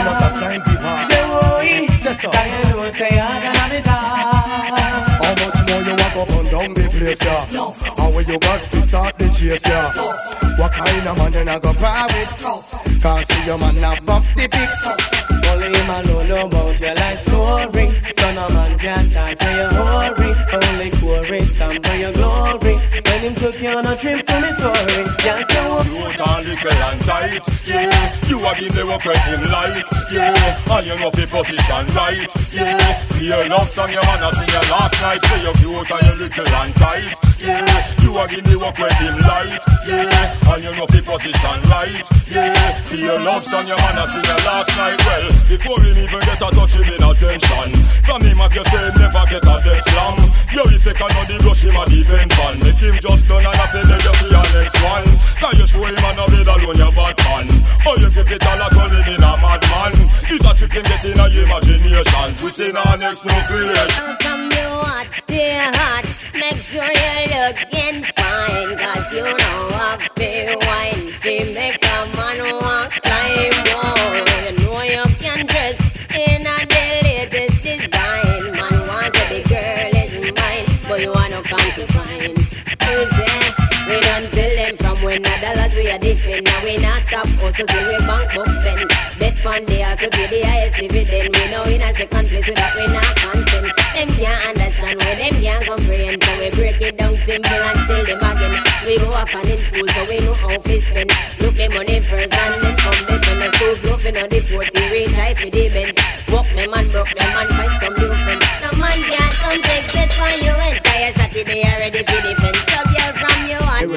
know some time people. Say oi, Say so. Can you know say I'm gonna be bad? How much more you walk up and down the place, yeah? How will you got to start the chase, yeah? What kind of man you not go par with? Can't see your man buff the pics. Only him alone know about your life story. So no man can talk to your hurry. Only chorus stand for your glory. When him took you on a trip to Missouri, can't say what. You can little and tight, yeah. You a give the work when him light, yeah. And you know fi position right, yeah. Clear love song your man a sing your last night. Say you cute and you little and tight, yeah. You a give the work when him light, yeah. And you know fi position right, yeah. Clear love song your man a sing your last night. Well, before him even get a touch him in attention. From him if you say never get a dead slam. Yo, if you can know the rush him a depend pan. Make him just done and let you for your next one. Can you show him and a bed alone your bad man? Oh, you keep it all a turning in a madman. It's a trick him get in a imagination. We see our next no creation. Come you hot, stay hot. Make sure you're looking fine. Cause you know I feel wine. Feel make Who's there? We done them from when the dollars we are different. Now we not stop hustle till we bank spend. Bet fund they also pay the highest dividend. We know in a second place without we not content. Them can't understand where them can't comprehend. So we break it down simple and tell them again. We go up and in school so we know how to spend. Look the money first and then come back when the school bluffing on the 40 reach high for the Benz. Walk me man broke them man find some new friends. The man can't come take set for you and sky a shotty they are ready for defense.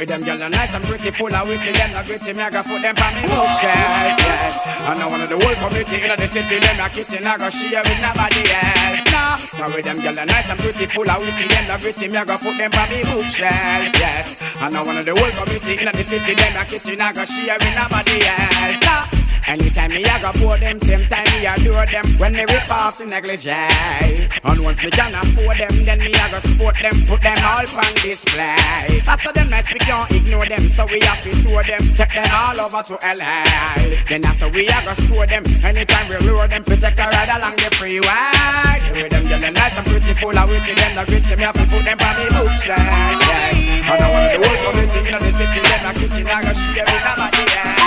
Way them gyal are nice and pretty, full of witty, them not gritty, me I go put them on me bookshelf, yes. And now one of the whole community in the city, them not kitchen, I go share with nobody else. Nah, now with them gyal are nice and pretty, full of witty, them not gritty, me I go put them on me bookshelf, yes. And now one of the whole community in the city, them not kitchen, I go share with nobody else. Nah. Anytime me I go pour them, same time me adore them. When me rip off the negligee And once me can afford them, then me I go support them Put them all on display. After them nice, we can't ignore them So we have to tour them, take them all over to LA Then after we I go score them Anytime we lure them, we take a ride along the freeway. The way them yelling nice and pretty, full of witty Them the gritty, me have to put them on me bookshelf yeah. And I want the whole community in the city Them a kitchen, I go share with nobody What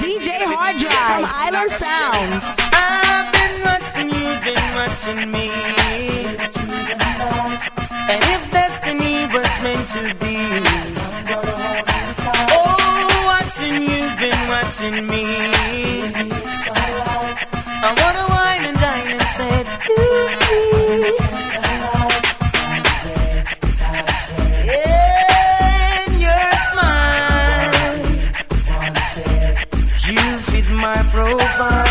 DJ Hard Drive, Island Sound. I've been watching you, been watching me. And if destiny was meant to be, oh, watching you, been watching me. I wanna profile.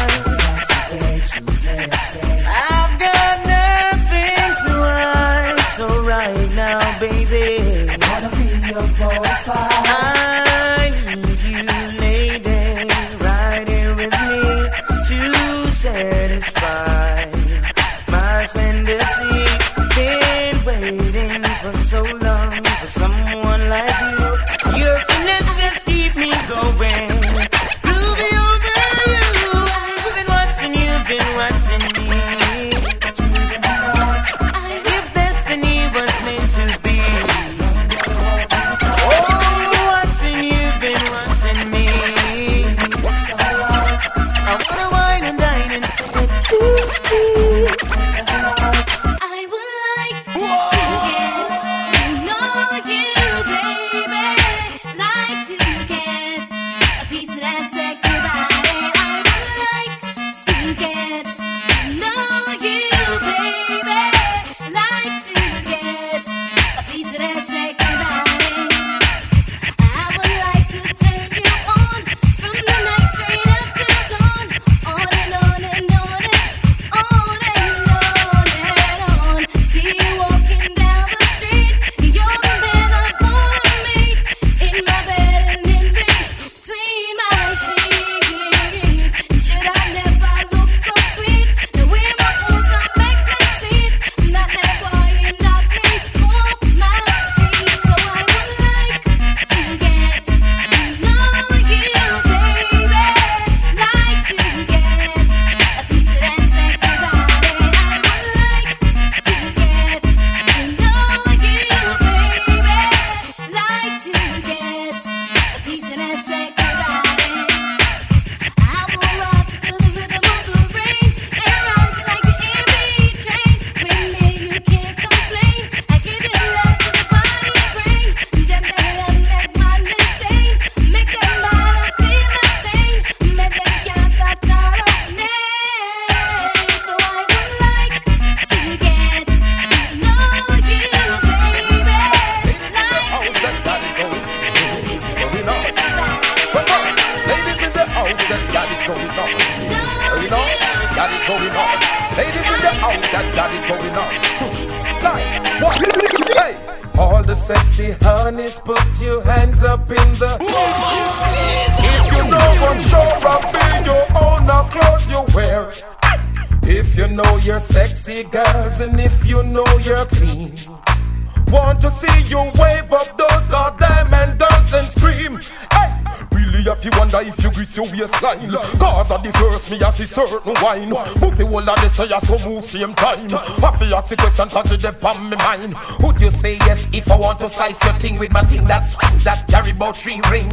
certain wine. Book the whole of this, so you so move same time. Happy ask the question, cause it on me mind. Would you say yes if I want to slice your thing with my thing that swings that carry about three ring?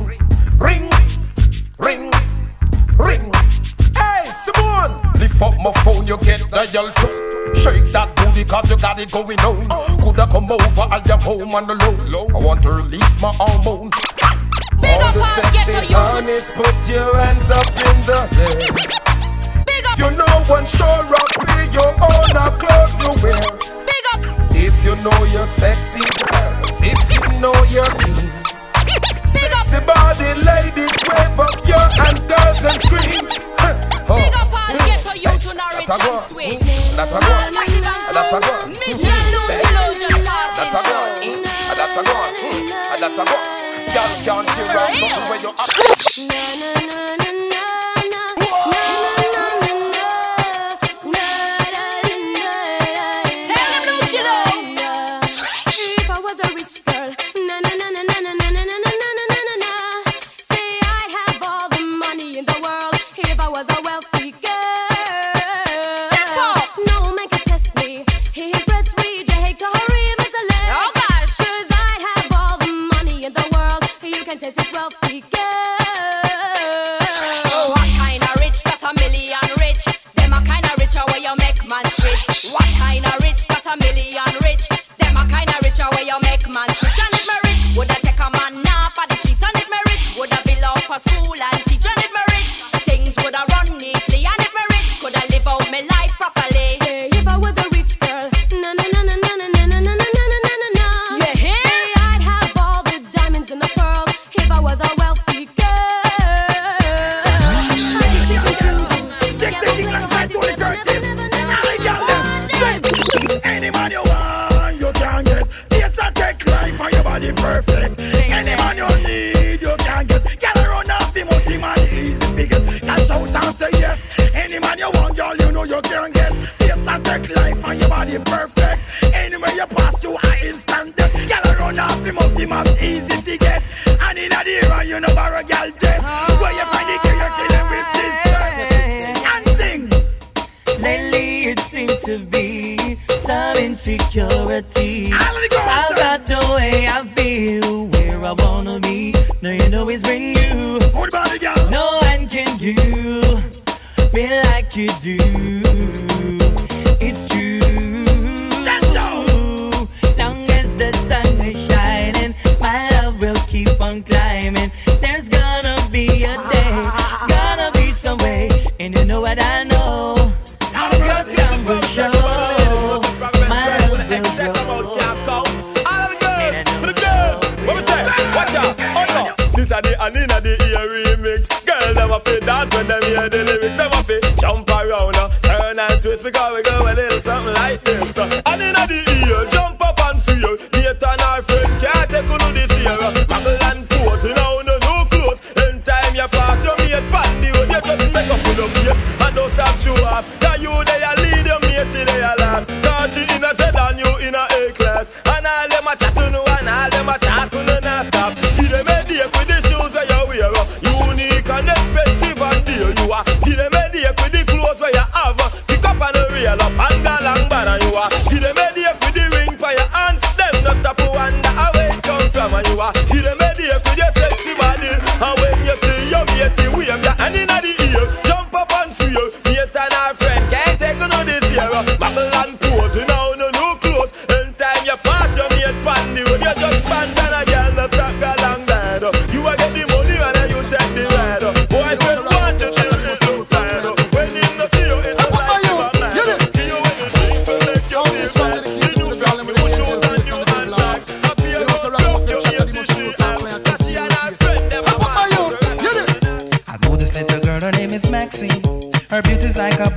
Ring, ring, ring. Hey, Simone! Lift up my phone, you get the yell too. Shake that booty cause you got it going on. Coulda come over, I am home on the low. I want to release my hormones. Big All the sexy honest, put your hands up in the air. If you know one sure up, be your own or clothes you wear. Big up. If you know you're sexy, girls. If you know you're clean. Sexy body ladies, wave up your hands, girls, and scream. oh. Big up all ghetto youth in orange and sweet. Not a one. Not a one. Michelle Luchelo just passing. Not a one. Not a one. Not a one. Y'all can't hear a nothing when you're up. says it's. Like a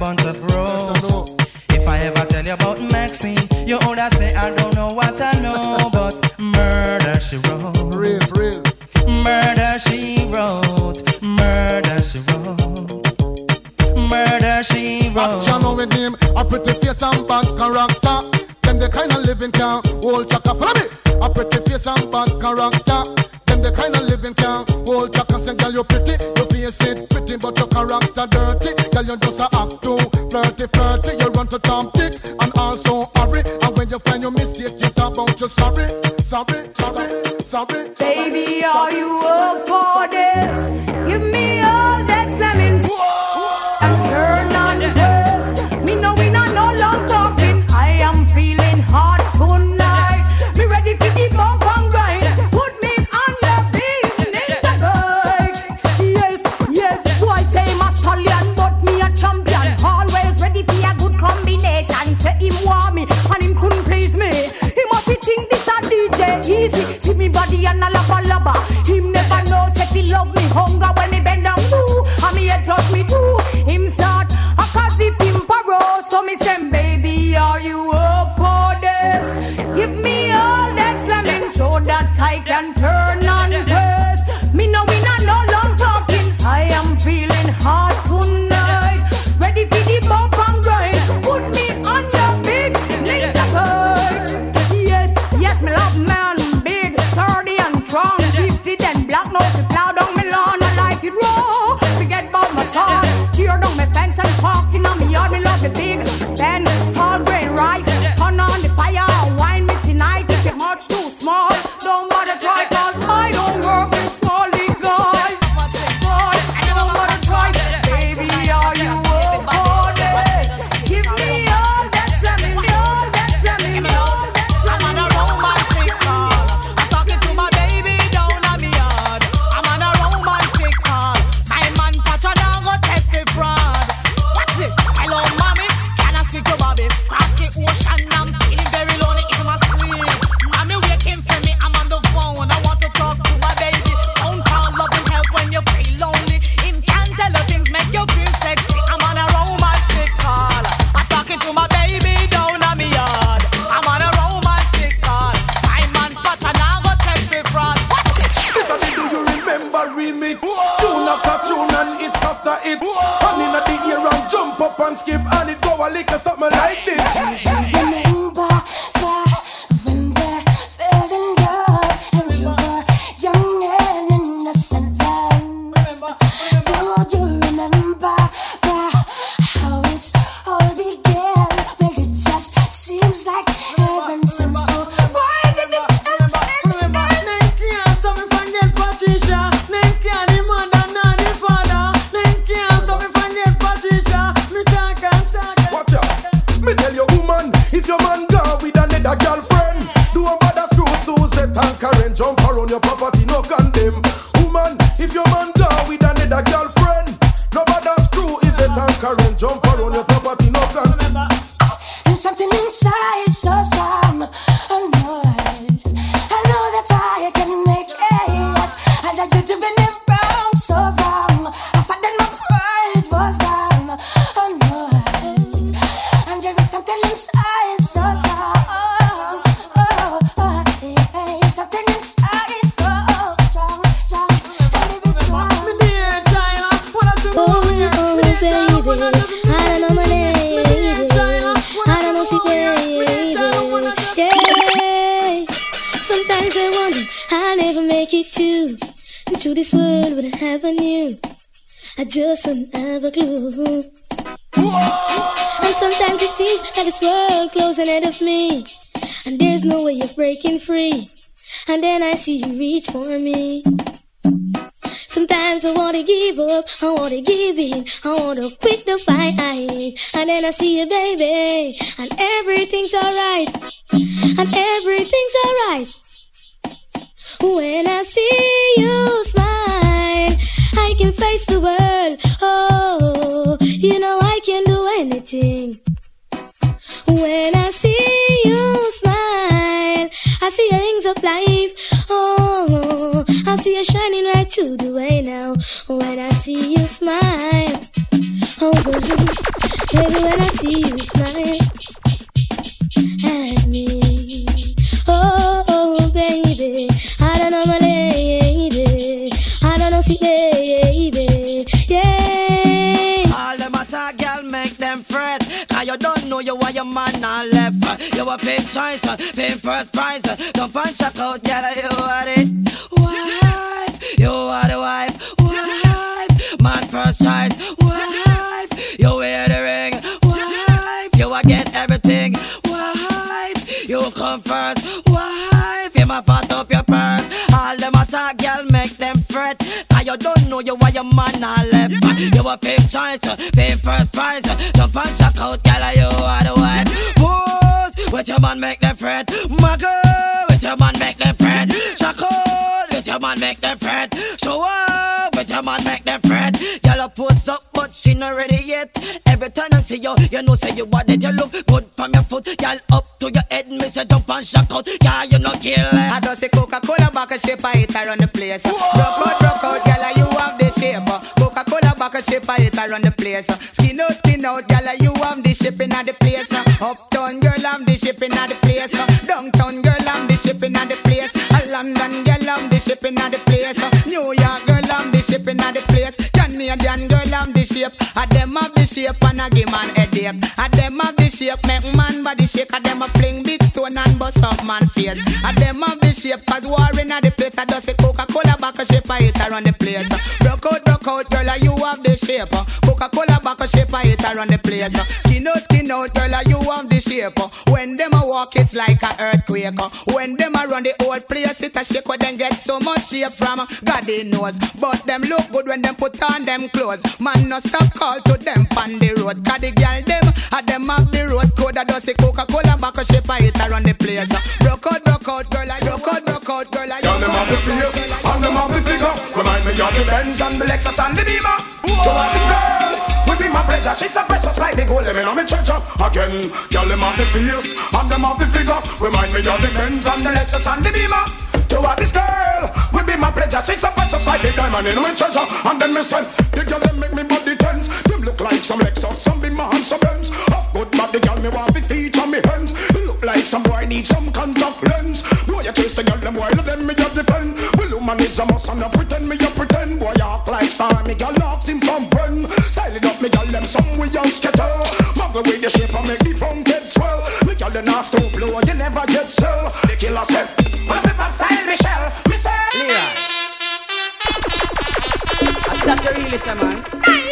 Jump and shock out, girl, you are the wife. Pose, with your man make them fret. Muggle, with your man make them fret. Shock out, with your man make them fret. Show up, with your man make them fret. Girl, a post up, but she not ready yet. Every time I see you, you know say you want it. You look good from your foot, girl, up to your head. Me say jump and shock out, girl, you no kill it. I just say Coca-Cola back and shape, I hit her the place. Out, rock out, And shape, I hit on the place. Skin out, skin out, girl, you have the shipping at the place. Uptown girl, I'm the shipping at the place. Downtown girl, I'm the shipping at the place. A London girl, I'm the shipping at the place. New York girl, I'm the shipping at the place. Canadian girl, I'm the shape. A them have the shape and I give man headache. A them have the shape, make man body shake. A them a fling big stone and bust up man face. A them have the shape, cause war in the place. I just say Coca-Cola back a shape, I hit on the place. Out, girl, you have the shape. Coca-Cola back a shape, I hit her on the place. Skin out, skin out, girl, you have the shape. When them a walk, it's like a earthquake. When them a run the whole place, it a shake. When them get so much shape from God they knows. But them look good when them put on them clothes. Man, no stop call to them on the road. Cause the girl them, a them have the road code. Say Coca-Cola back a shape, I hit her on the place. Rock out, rock out, girl, I rock out, rock out, girl, I Girl, them have the face Me of the Benz and the Lexus and the Beamer. To have this girl, we be my pleasure. She's so precious like the gold living on me treasure. Again, girl, them have the face and them have the figure. Remind me of the Benz and the Lexus and the Beamer. To have this girl, we be my pleasure. She's so precious like the diamond in my treasure. And then me say, the girl them make me body tense. Look like some Lexus, some Beamer and some Benz. Of good body, girl, me want to feature me hands. Look like some boy need some contact lens. Boy, you taste the girl, them boy, them me just defend. Well, woman is a must not pretend me, you pretend. Boy, you act like star, me girl locks him from friend. Style it up me girl them some we young skitter. Muggle with the shape and make the funk get swell. Me girl them not stoop low, you never get sell. The killer said, What if I'm style Michelle? Me say, Leroy. That you really say, man.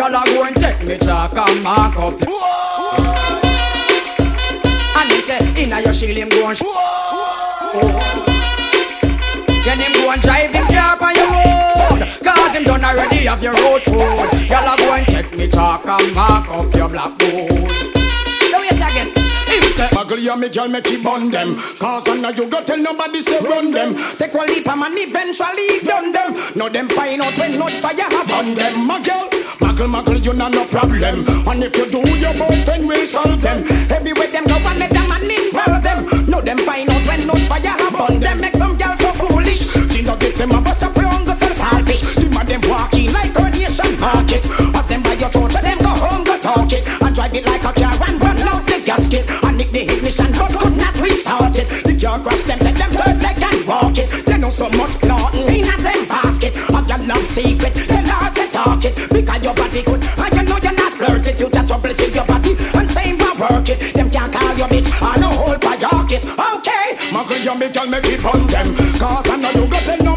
Y'all are going take me chalk and mark up. And him say, inna your shield him go and Then him go and drive him car on your road Cause him done already have your road code Y'all are going take me chalk and mark up your blackboard No, yes, again. Him say, Muggle you me girl make you bun them. Cause I know you go tell nobody say run them. Take one leap and eventually done them. Now them find out when not fire have on them. Girl, muggle muggle you not no problem. And if you do your boyfriend will solve them. Everywhere them go and let them man involve them. Now them find out when not fire have on them. Make some girl so foolish. She not get them a bust up wrong go sell Them a them walking like coronation market As them buy your and them go home go talk it. And drive it like a car and gasket. And nick the ignition but could not restart it. The car crash them let them turn leg and walk it. They know so much plotting in a them basket. Of your love secret her say talk it. Because your body good And you know you're not flirted You just trouble see your body And same you work it. Them can't call you bitch I know hold for your kiss. Okay. Muggle you make girl make it on them. Cause I know you got tell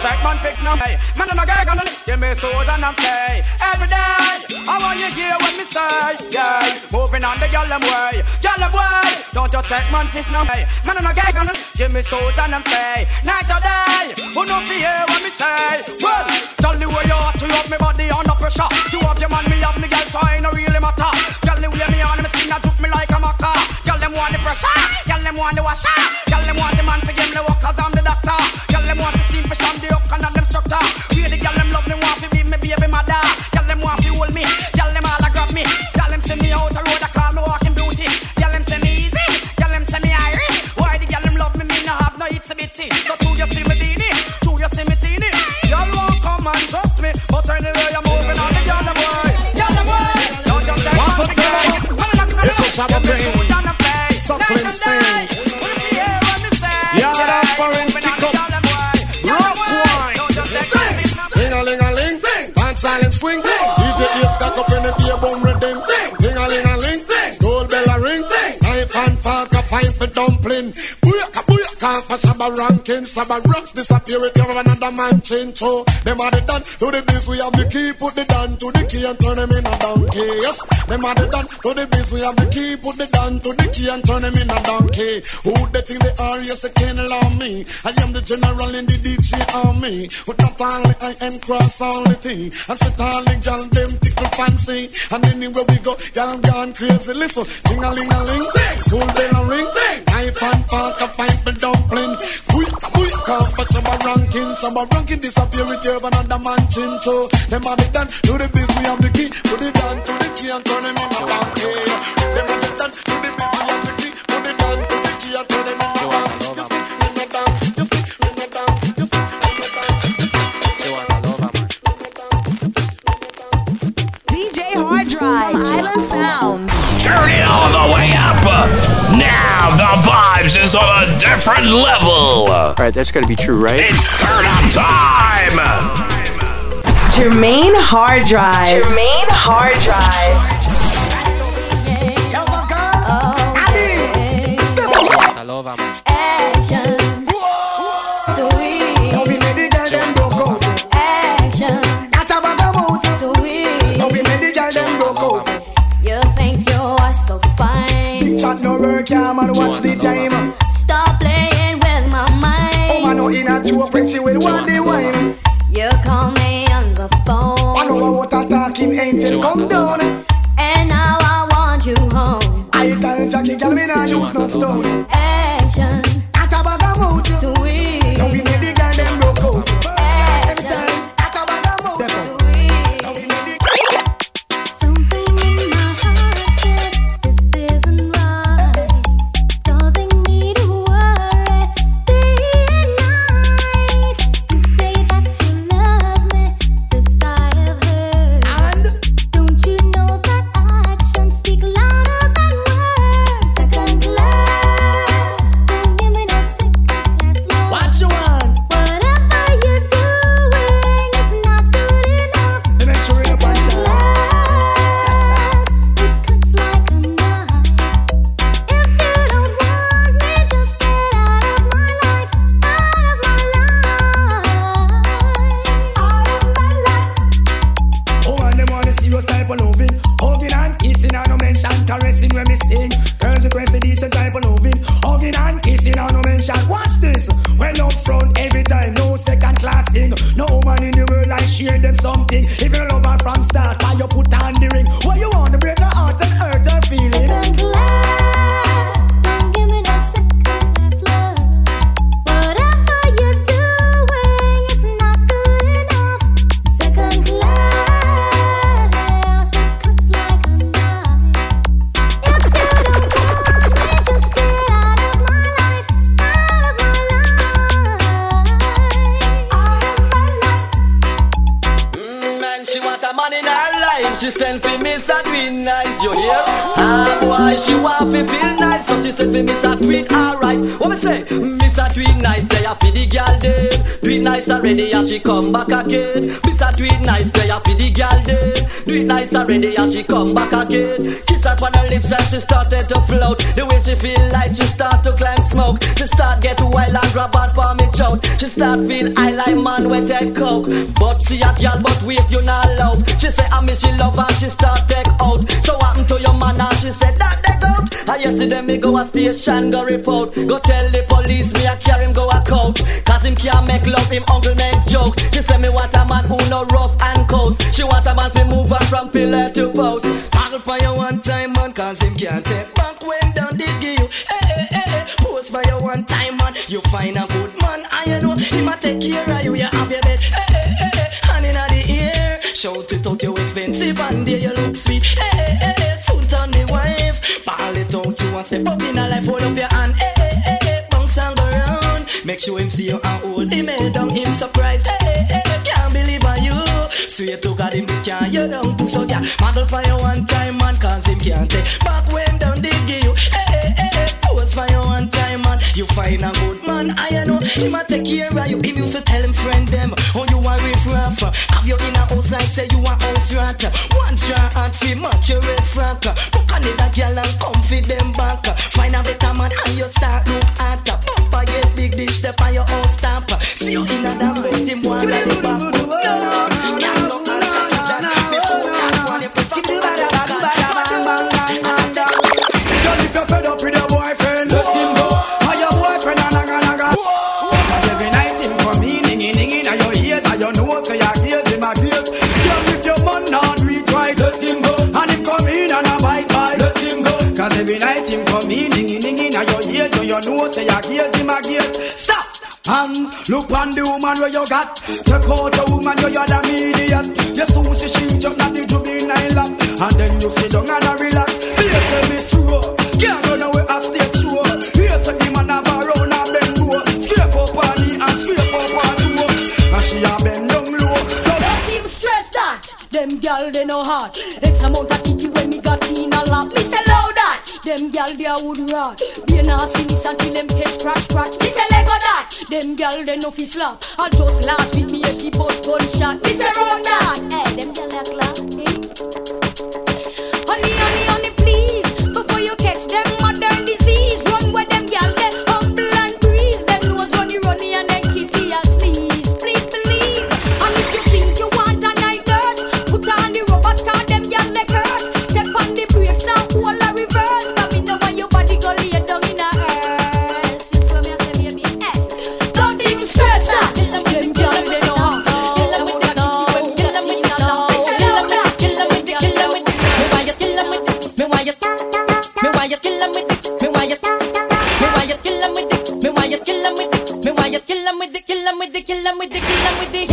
just take man fix no hey Man I'm a guy gonna give me soda and I'm play Every day I want you hear what me say Yeah. Moving on the yellow way Yellow way. Don't just take man fix no hey Man I'm a guy gonna give me soda and I'm play Night or day Who know fear what me say? Well Tell the way you hot you have me body under pressure. You have your man me have me girl so I no really matter. Tell the way me on me skin and took me like a maca. Tell them want the pressure Tell them want the washer. Tell them want the man for give me the work cause I'm the doctor It's a brain. Suckling sing. Yard him, pick up. Rock wine. Ding a ling a ling. Dance silent swing. DJ Ace stuck up in the beer bum rhythm. Ding a ling a ling. Gold bell a ring. Knife and fork a fine for dumpling. Booyaka for Shabba ranking. Shabba rocks disappear with you another man change. So them are the done to the biz. We have the key. Put the down to the key and turn them in a donkey. Yes. Them are the done to the biz. We have the key. Put the down to the key and turn them in a donkey. Who they think they are? Yes, they can't allow me. I am the general in the DJ army. With not only I am cross all the thing. And sit all the gal them tickle fancy. And anywhere we go, gal gone crazy. Listen, ding a ling a ling. School bell a ring. Knife and fork a fight for dumpling. Quick, quick, come for some ranking. Some ranking disappear with you another man. So the done. Do to done. Do the biz, we have the key. Put it down to the key and turn see, in a donkey. DJ Hard Drive, Island Soundz. Turn it all the way up. Now the vibes is on a different level. All right, that's got to be true, right? It's turn up time. Jermaine Hard Drive. Jermaine Hard Drive. But see a girl, but wait, you not love. She say I miss she love and she start take out. So what happened to your man and she said that they out. Ah, and yesterday me go a station go report. Go tell the police me I carry him go a court. Cause him can't make love, him uncle make joke. She say me want a man who no rough and coast. She want a man to move her from pillar to post. Tackle for you one time man cause him can't take back when down did give you. Hey, hey, hey, hey. Post for you one time man. You find a good man I you know him a take care of you. You have your Shout it out you expensive and there you look sweet. Hey, hey, hey. Soon turn the wife. Ball it out you want step up in a life. Hold up your hand. Hey, hey, hey, hey. Bounce and go round. Make sure him see you and hold him head down. Him surprised. Hey, hey, hey. Can't believe on you. Sweet to God him can't you down too. So yeah, model for you one time man cause him can't take back when down they give you. Hey, hey, hey. Pose for you one. You find a good man. I know him a take care of you. Him used to tell him friend them. Oh you a riff raff. Have you in a house like say you a house rat. One straw hot fi match your red frack. Book another girl and come fit them back. Find a better man and you start look at. Bumper get big dish step on your own stamp. See you in a damn bed him one the back. Say your gears him a gears. Stop. And look on the woman where you got Take out the woman where you're the medium You soon see she jump at the juvenile lap And then you sit down and a relax Here say Miss Rowe Can't run away a stage show Here say the man have a round and bend low Scrape up on knee and scrape up on toe And she a bend down low So Don't even stress that. Them gal they no hard. X amount of kitty when me got in a lap. That. Them gal they a wood rat. They not see this until them catch scratch scratch. Me say lego that. Them gal they no fi slap. I just last with me and she bust gunshot. Me say run that. Hey, them gal a clap. Honey, honey, honey, please. Why you kill 'em with the, me why you kill 'em with the, kill 'em with the, kill 'em with the, kill 'em with the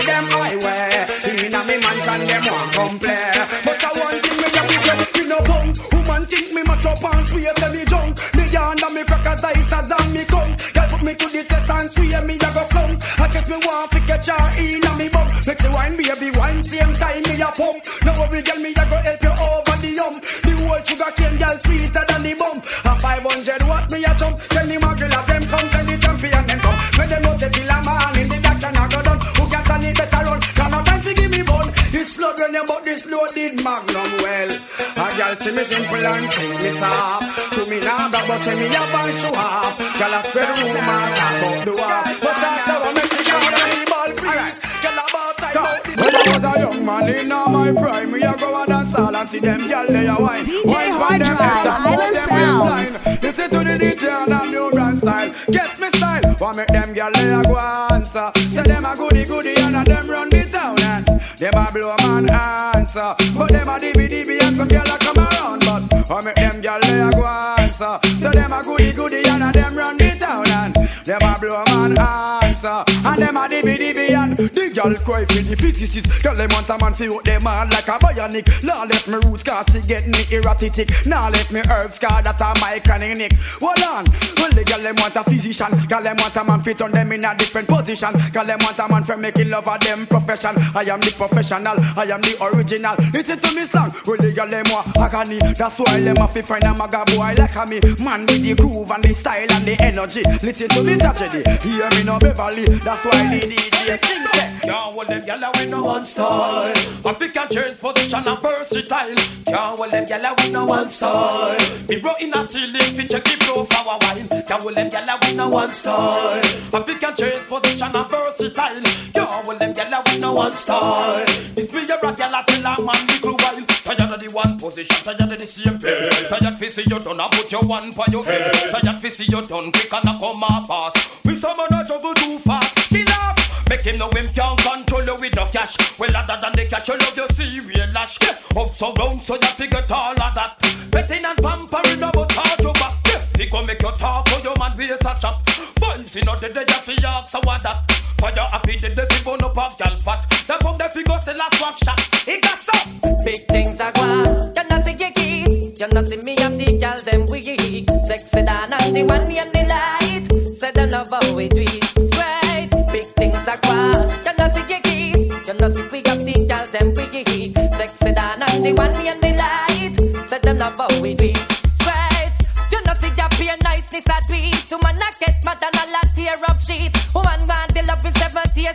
to them highway. In a me mansion them want come play. But I want thing me just say, me no bum. Woman think me match up and swear say me junk. Me yarn and me crackers ice as and me come. Girl put me to the test and swear me a go flunk. I get me want to get your in a me bum. Make you wine baby wine same time me a pump. Now every girl me a go help you over the hump. The whole sugar cane girl sweeter than the bump. A 500 watt me a jump. Tell me my loaded magnum well. A girl see me simple and think me soft. To me now but but say me a band show off. Girl a spread rumor talk about the war. But that's how I make she go and the ball please. Girl about time about the when I was a young man in all my prime, we a go and dance all and see them gyal they a wine. DJ Wine Hard them Drive, head Island them Sound. waistline. Listen to the DJ and I'm new brand style. Gets me style. Want make them gyal they a go answer. Say them a goody goody and a them run the town and them a blow man answer. But them a dibby dibby and some gyal a come around. But want make them gyal they a go answer. Say them a goody goody and a them run the town and them a blow man answer. And them a dibby dibby and the gyal cry for the physicist. Girl them want a man fi out them all like a bionic. Now let me roots cause she get me erratic. Now let me herbs cause that a my. Hold on. Well the girl them want a physician. Girl them want a man fit on them in a different position. Girl them want a man for making love of them profession. I am the professional. I am the original. Listen to me slang. Well the girl them want agony. That's why them have to find a maga boy like a me. Man with the groove and the style and the energy. Listen to the tragedy. Hear me no Beverly. That's why the DJ sing say. Can't hold them gyal with no one style. African change position and versatile. Can't hold them gyal with no one style. Me bro in a ceiling fi check the flow for a while. Can't hold them gyal with no one style. African change position and versatile. Can't hold them gyal with no one style. This be your rock gyal a tell a man little while. Of one position, tired of the same bed. Tired fi see you done a put your one for your head. Tired fi see you done quick and a come a fast. We some a juggle too fast. She laugh. Make him know him can't control you with no cash. Well, other than the cash, you love your serial lash. Yeah. Up so round, so you figure all of that. Betting and pampering about charge you back. Yeah. He go make you talk, or your man be a chat. Boys, you know the day you fi ask, so what that? Fire a feed the fi burn up a gal pot. The pump the fi sell a swap shot. He got some. Big things are gone. You know see you key. You know see me and the girl them weak. Sexy down and the one and the light. Say the love how we do it. Sweet. Big things are gone. You know see you key. You know see we have the girl them weak. Sexy down and the one and the light. Say the love how we do it. Sweet. You know see your pure niceness a tweet. To man a get mad and a lot tear up sheet. Woman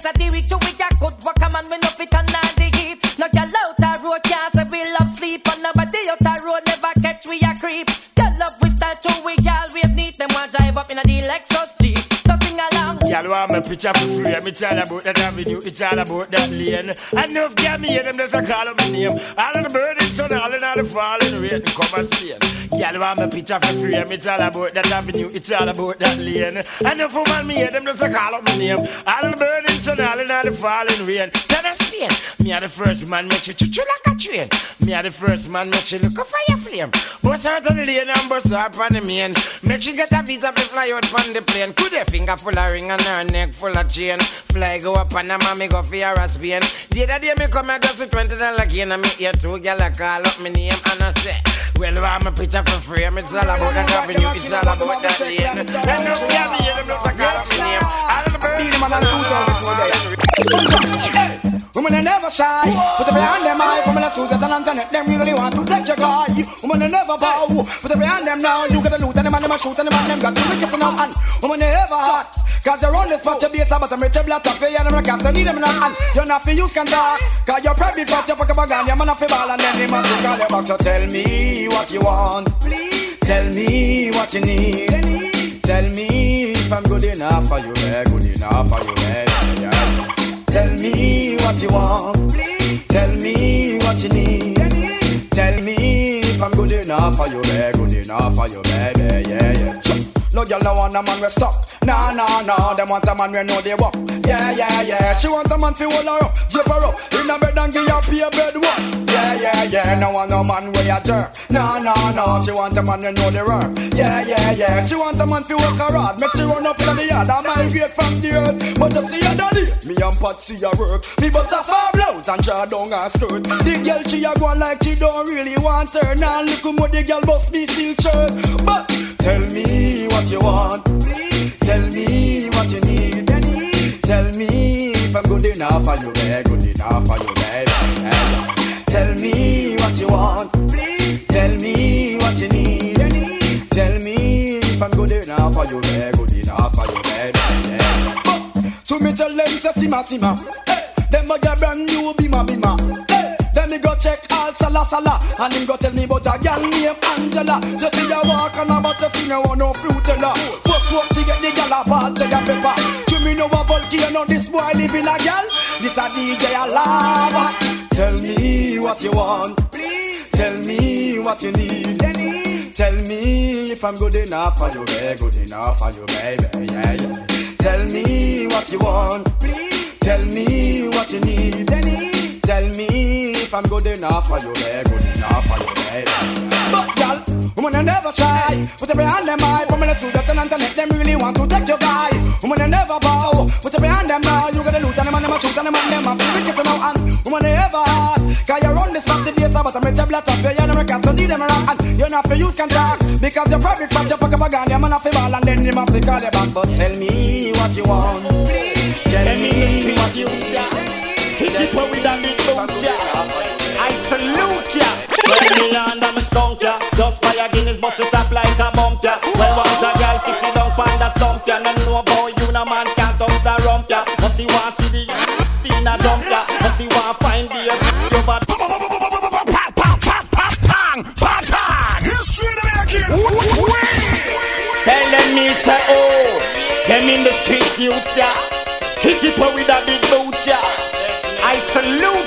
at the. You we a good work a man we no fit and not the heat. No girl out a road can't say we love sleep. And nobody out a road never catch we a creep. Girl love we start to we always neat. Them want drive up in a the Lexus Jeep. So sing along. Y'all want me picture for free. Me tell about that avenue, it's all about that lane. If get me hear them, there's a call of my name. All of the birds, sun, all in all the falling rain, come and Spain. Girl want me picture for frame. It's all about that avenue. It's all about that lane. And if woman me hear them just a call up my name. All the burning sun, all in all the falling rain. Tell us Spain. Me are the first man make you choo like a train. Me are the first man make you look a fire flame. Bust out on the lane and bust up on the main. Make she get a visa to fly out on the plane. Could her finger full of ring and her neck full of chain. Fly go up and a mommy go for her Spain. The other day me come here just with twenty dollar gain and me hear two gyal a call up me name and I say, Well, I'm a picture for frame. It's all about that avenue. It's all about that lane. And no gyal hear them just a call up me name. All the birds. Women are never shy. Put up your hand them high. Women are suit at an internet. Them really want to take your guy. Women are never bow. Put up your hand them now. You got to loot and them and them a shoot and them and them got to make you now. And women are ever hot. Cause you're on this spot, your base, but I'm rich, black, top, and a cast, you need them in a hand. You're not for use, can talk. Cause you're probably fat, you fuck up a gun, you're man off a ball, and then they must be call you back. So tell me what you want. Please. Tell me what you need. Tell me if I'm good enough for you, eh, good enough for you, eh, yeah. Tell me what you want. Please. Tell me what you need. Tell me if I'm good enough for you, eh, good enough for you, baby, yeah, yeah. No girl no want a man we stuck. Nah, nah, nah. Them want a man we know they walk. Yeah, yeah, yeah. She want a man fi hold her up, zip her up in a bed and give her pay bed work. Yeah, yeah, yeah. No want no man we a jerk. Nah, nah, nah. She want a man we know the work. Yeah, yeah, yeah. She want a man fi work her hard, make she run up in the yard and migrate from the earth. But you see her daddy, me and Patsy a work. Me bust a far blouse and draw down her skirt. The girl she a go like she don't really want her. Now look how the girl bust me silk shirt. But tell me what you want. Tell me what you need. Tell me if I'm good enough for you, babe. Good enough for you, babe. Tell me what you want. Tell me what you need. Tell me if I'm good enough for you, babe. Good enough for you, babe. To me tell them say sima sima. Them a brand new bima bima. Hey, then me go check all sala sala, and him go tell me about a girl named Angela. You see her walk her, but you see no one no fruitella. First walk she get the girl a ball say a pepper. You me know a volcano, this boy live in a girl. This a DJ a lava. Tell me what you want. Please Tell me what you need. Tell me if I'm good enough for you, babe. Good enough for you, baby. Yeah, yeah. Tell me what you want. Please Tell me what you need. Tell me I'm good enough for you, babe. Good enough for you, baby. But girl, woman are never shy. Put every hand them high. From the suit and internet, them really want to take your guy. Woman are never bow. Put every hand them now. You gotta loot and them and them a shoot and them and them a feel wicked now. And woman are ever hard. Cause you're on this spot the base, but I'm a black up. You're in America, so need them around. And you're not for use can talk. Because you're private from your pocket bag and you're man off the ball. And then you have to call you back. But tell me what you want. Tell me what you want. Kick it where we done it, don't ya? Ya. When me land, I'm a skunk ya. Just fire Guinness, bust it up like a bump ya. Well, want a girl, kiss it down, panda stump ya. No know boy, you no man can't touch the rump ya. Must see want see the Tina jump ya. Must see want find the bad. Tell them me say oh, them in the streets youths ya. Kick it where with a big boot ya. I salute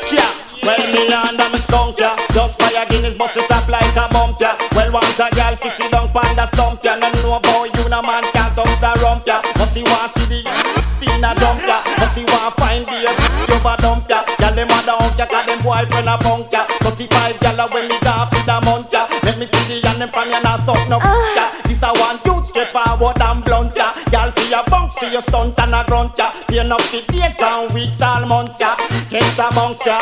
land I'm a skunk ya. Just fire Guinness, bust it up like a bump ya. Well, want a girl fi sit down panda stump ya. No know boy, you no man can't touch the rump ya. Must see want see the Tina jump ya. Must see want find the over dump ya. Girl them a down ya, 'cause them boyfriend a punk ya. 35 gyal when me go fi the month ya. Let me see the and them from ya nah suck no ah. ya. This a one youth straight forward and blunt ya. Girl fi your bounce to your stunt and a grunt ya. Pay enough the days and weeks all month ya. Catch the bounce ya.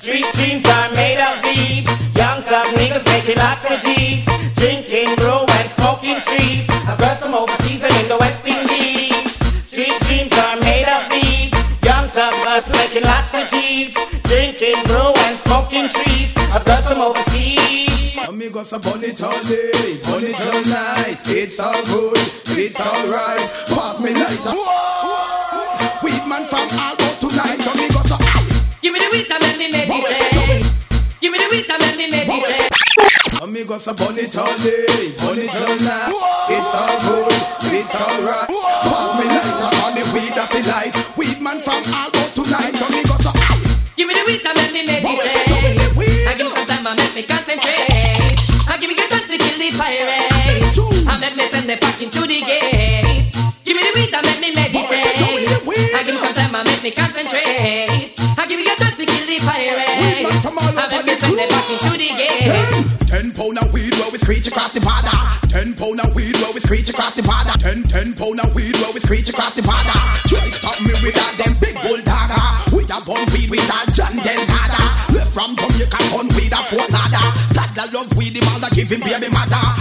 Street dreams are made of these. Young tough niggas making lots of G's. Drinking, brew, and smoking trees. I've got some overseas and in the West Indies. Street dreams are made of these. Young tough us making lots of G's. Drinking, brew, and smoking trees. I've got some overseas. Amigos, burn it all day, burn it all night. It's all good, it's alright. Pass me lighter. go so bunny it bunny day, burn. It's all good, it's all right. Pass me lighter on the weed of the night. Weed man from Albo tonight, so me go so. Give me the weed that make me meditate. I give me some time, I make me concentrate. I give me good chance to kill the pirate. I make me send the pack into the gate. Give me the weed that make me meditate. I give me some time, I make me concentrate. I give me good chance to kill the pirate. I make me send the packing to the gate. Ten pound of weed we screech across the border. Ten pound of weed we screech across the border. Ten ten pound of weed we screech across the border. Try stop me with that them big bulldogger. We a bun weed with that John Delgado. Left from Jamaica bun weed a Fort. That the love weed the mother give him baby mother.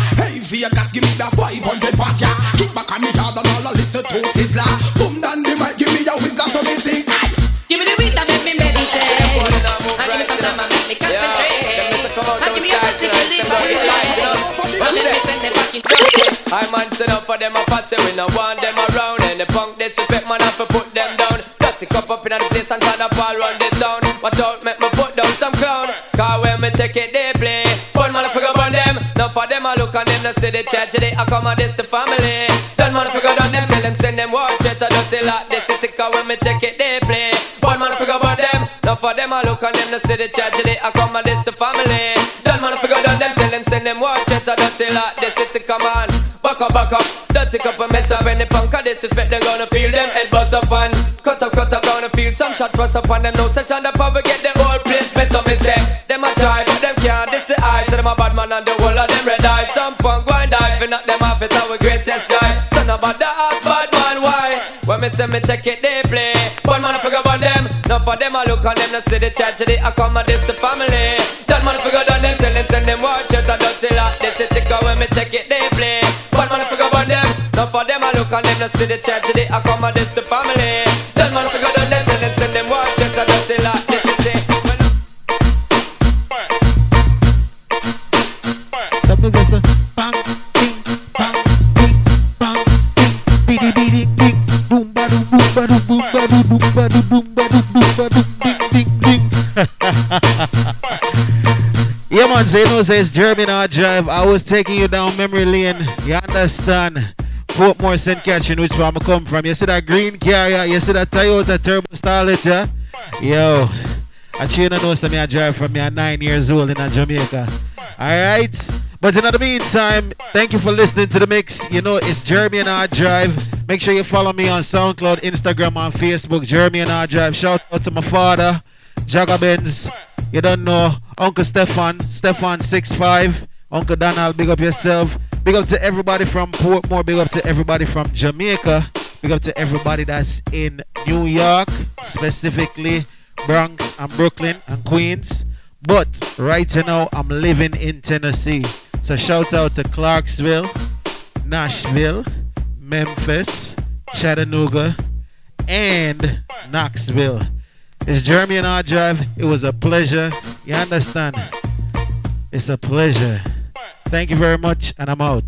I man set up for them a pass we no want them around. And the punk disrespect man have to put them down. Just cup up in the place and turn up all run this town. Watch out make me put down some clown. Cause when me take it they play. One man figure on them. Now for them I look on them they see the church They accommodate the family. Then man figure on them Tell them send them watch it I don't like this. It's cause when me take it they play. One man figure on them. Now for them I look on them they see the church They accommodate the family. Then man figure on them Tell them send them watch it I don't like this. It's a command Back up, back up, up a mess up Any punk. Or disrespect, they gonna feel them head buzz up and Cut up, cut up, gonna feel some shot bust up on them No session, the power get the whole place mess up, me say Them a try, but them can't, this the eye. So them a bad man and the whole of them red eye. Some punk go and die, for not them off, it's our greatest joy. Son about the ass, bad man, why? When me say me check it, they play. One man, I figure about them. Now for them, I look on them, no see the church, they this the family. That man, I figure on them, tell them, send them watch it I don't tell her, this. Is sick, when me check it, they play Now for them I look on them, let's see the they accommodate the family. Then man figure on them, tell them send them watch tell. Some biddy, biddy, ding, boom, ba, doo, boom, ba. Yeah, man, no, says Jeremy Nard Drive. I was taking you down memory lane. You understand? Portmore, St. Catherine, which where I'ma come from. You see that green carrier? You see that Toyota Turbo Starlet, yeah? Yo, I you know some me I drive from me at nine years old in Jamaica. Alright? But in the meantime, thank you for listening to the mix. You know, it's Jeremy and I Drive. Make sure you follow me on SoundCloud, Instagram, and Facebook. Jeremy and I Drive. Shout out to my father, Jagga Benz. You don't know Uncle Stefan, Stefan65, Uncle Donald, big up yourself. Big up to everybody from Portmore, big up to everybody from Jamaica, big up to everybody that's in New York, specifically Bronx and Brooklyn and Queens. But right now, I'm living in Tennessee. So shout out to Clarksville, Nashville, Memphis, Chattanooga, and Knoxville. It's Jeremy and our drive. It was a pleasure. You understand? It's a pleasure. Thank you very much, and I'm out.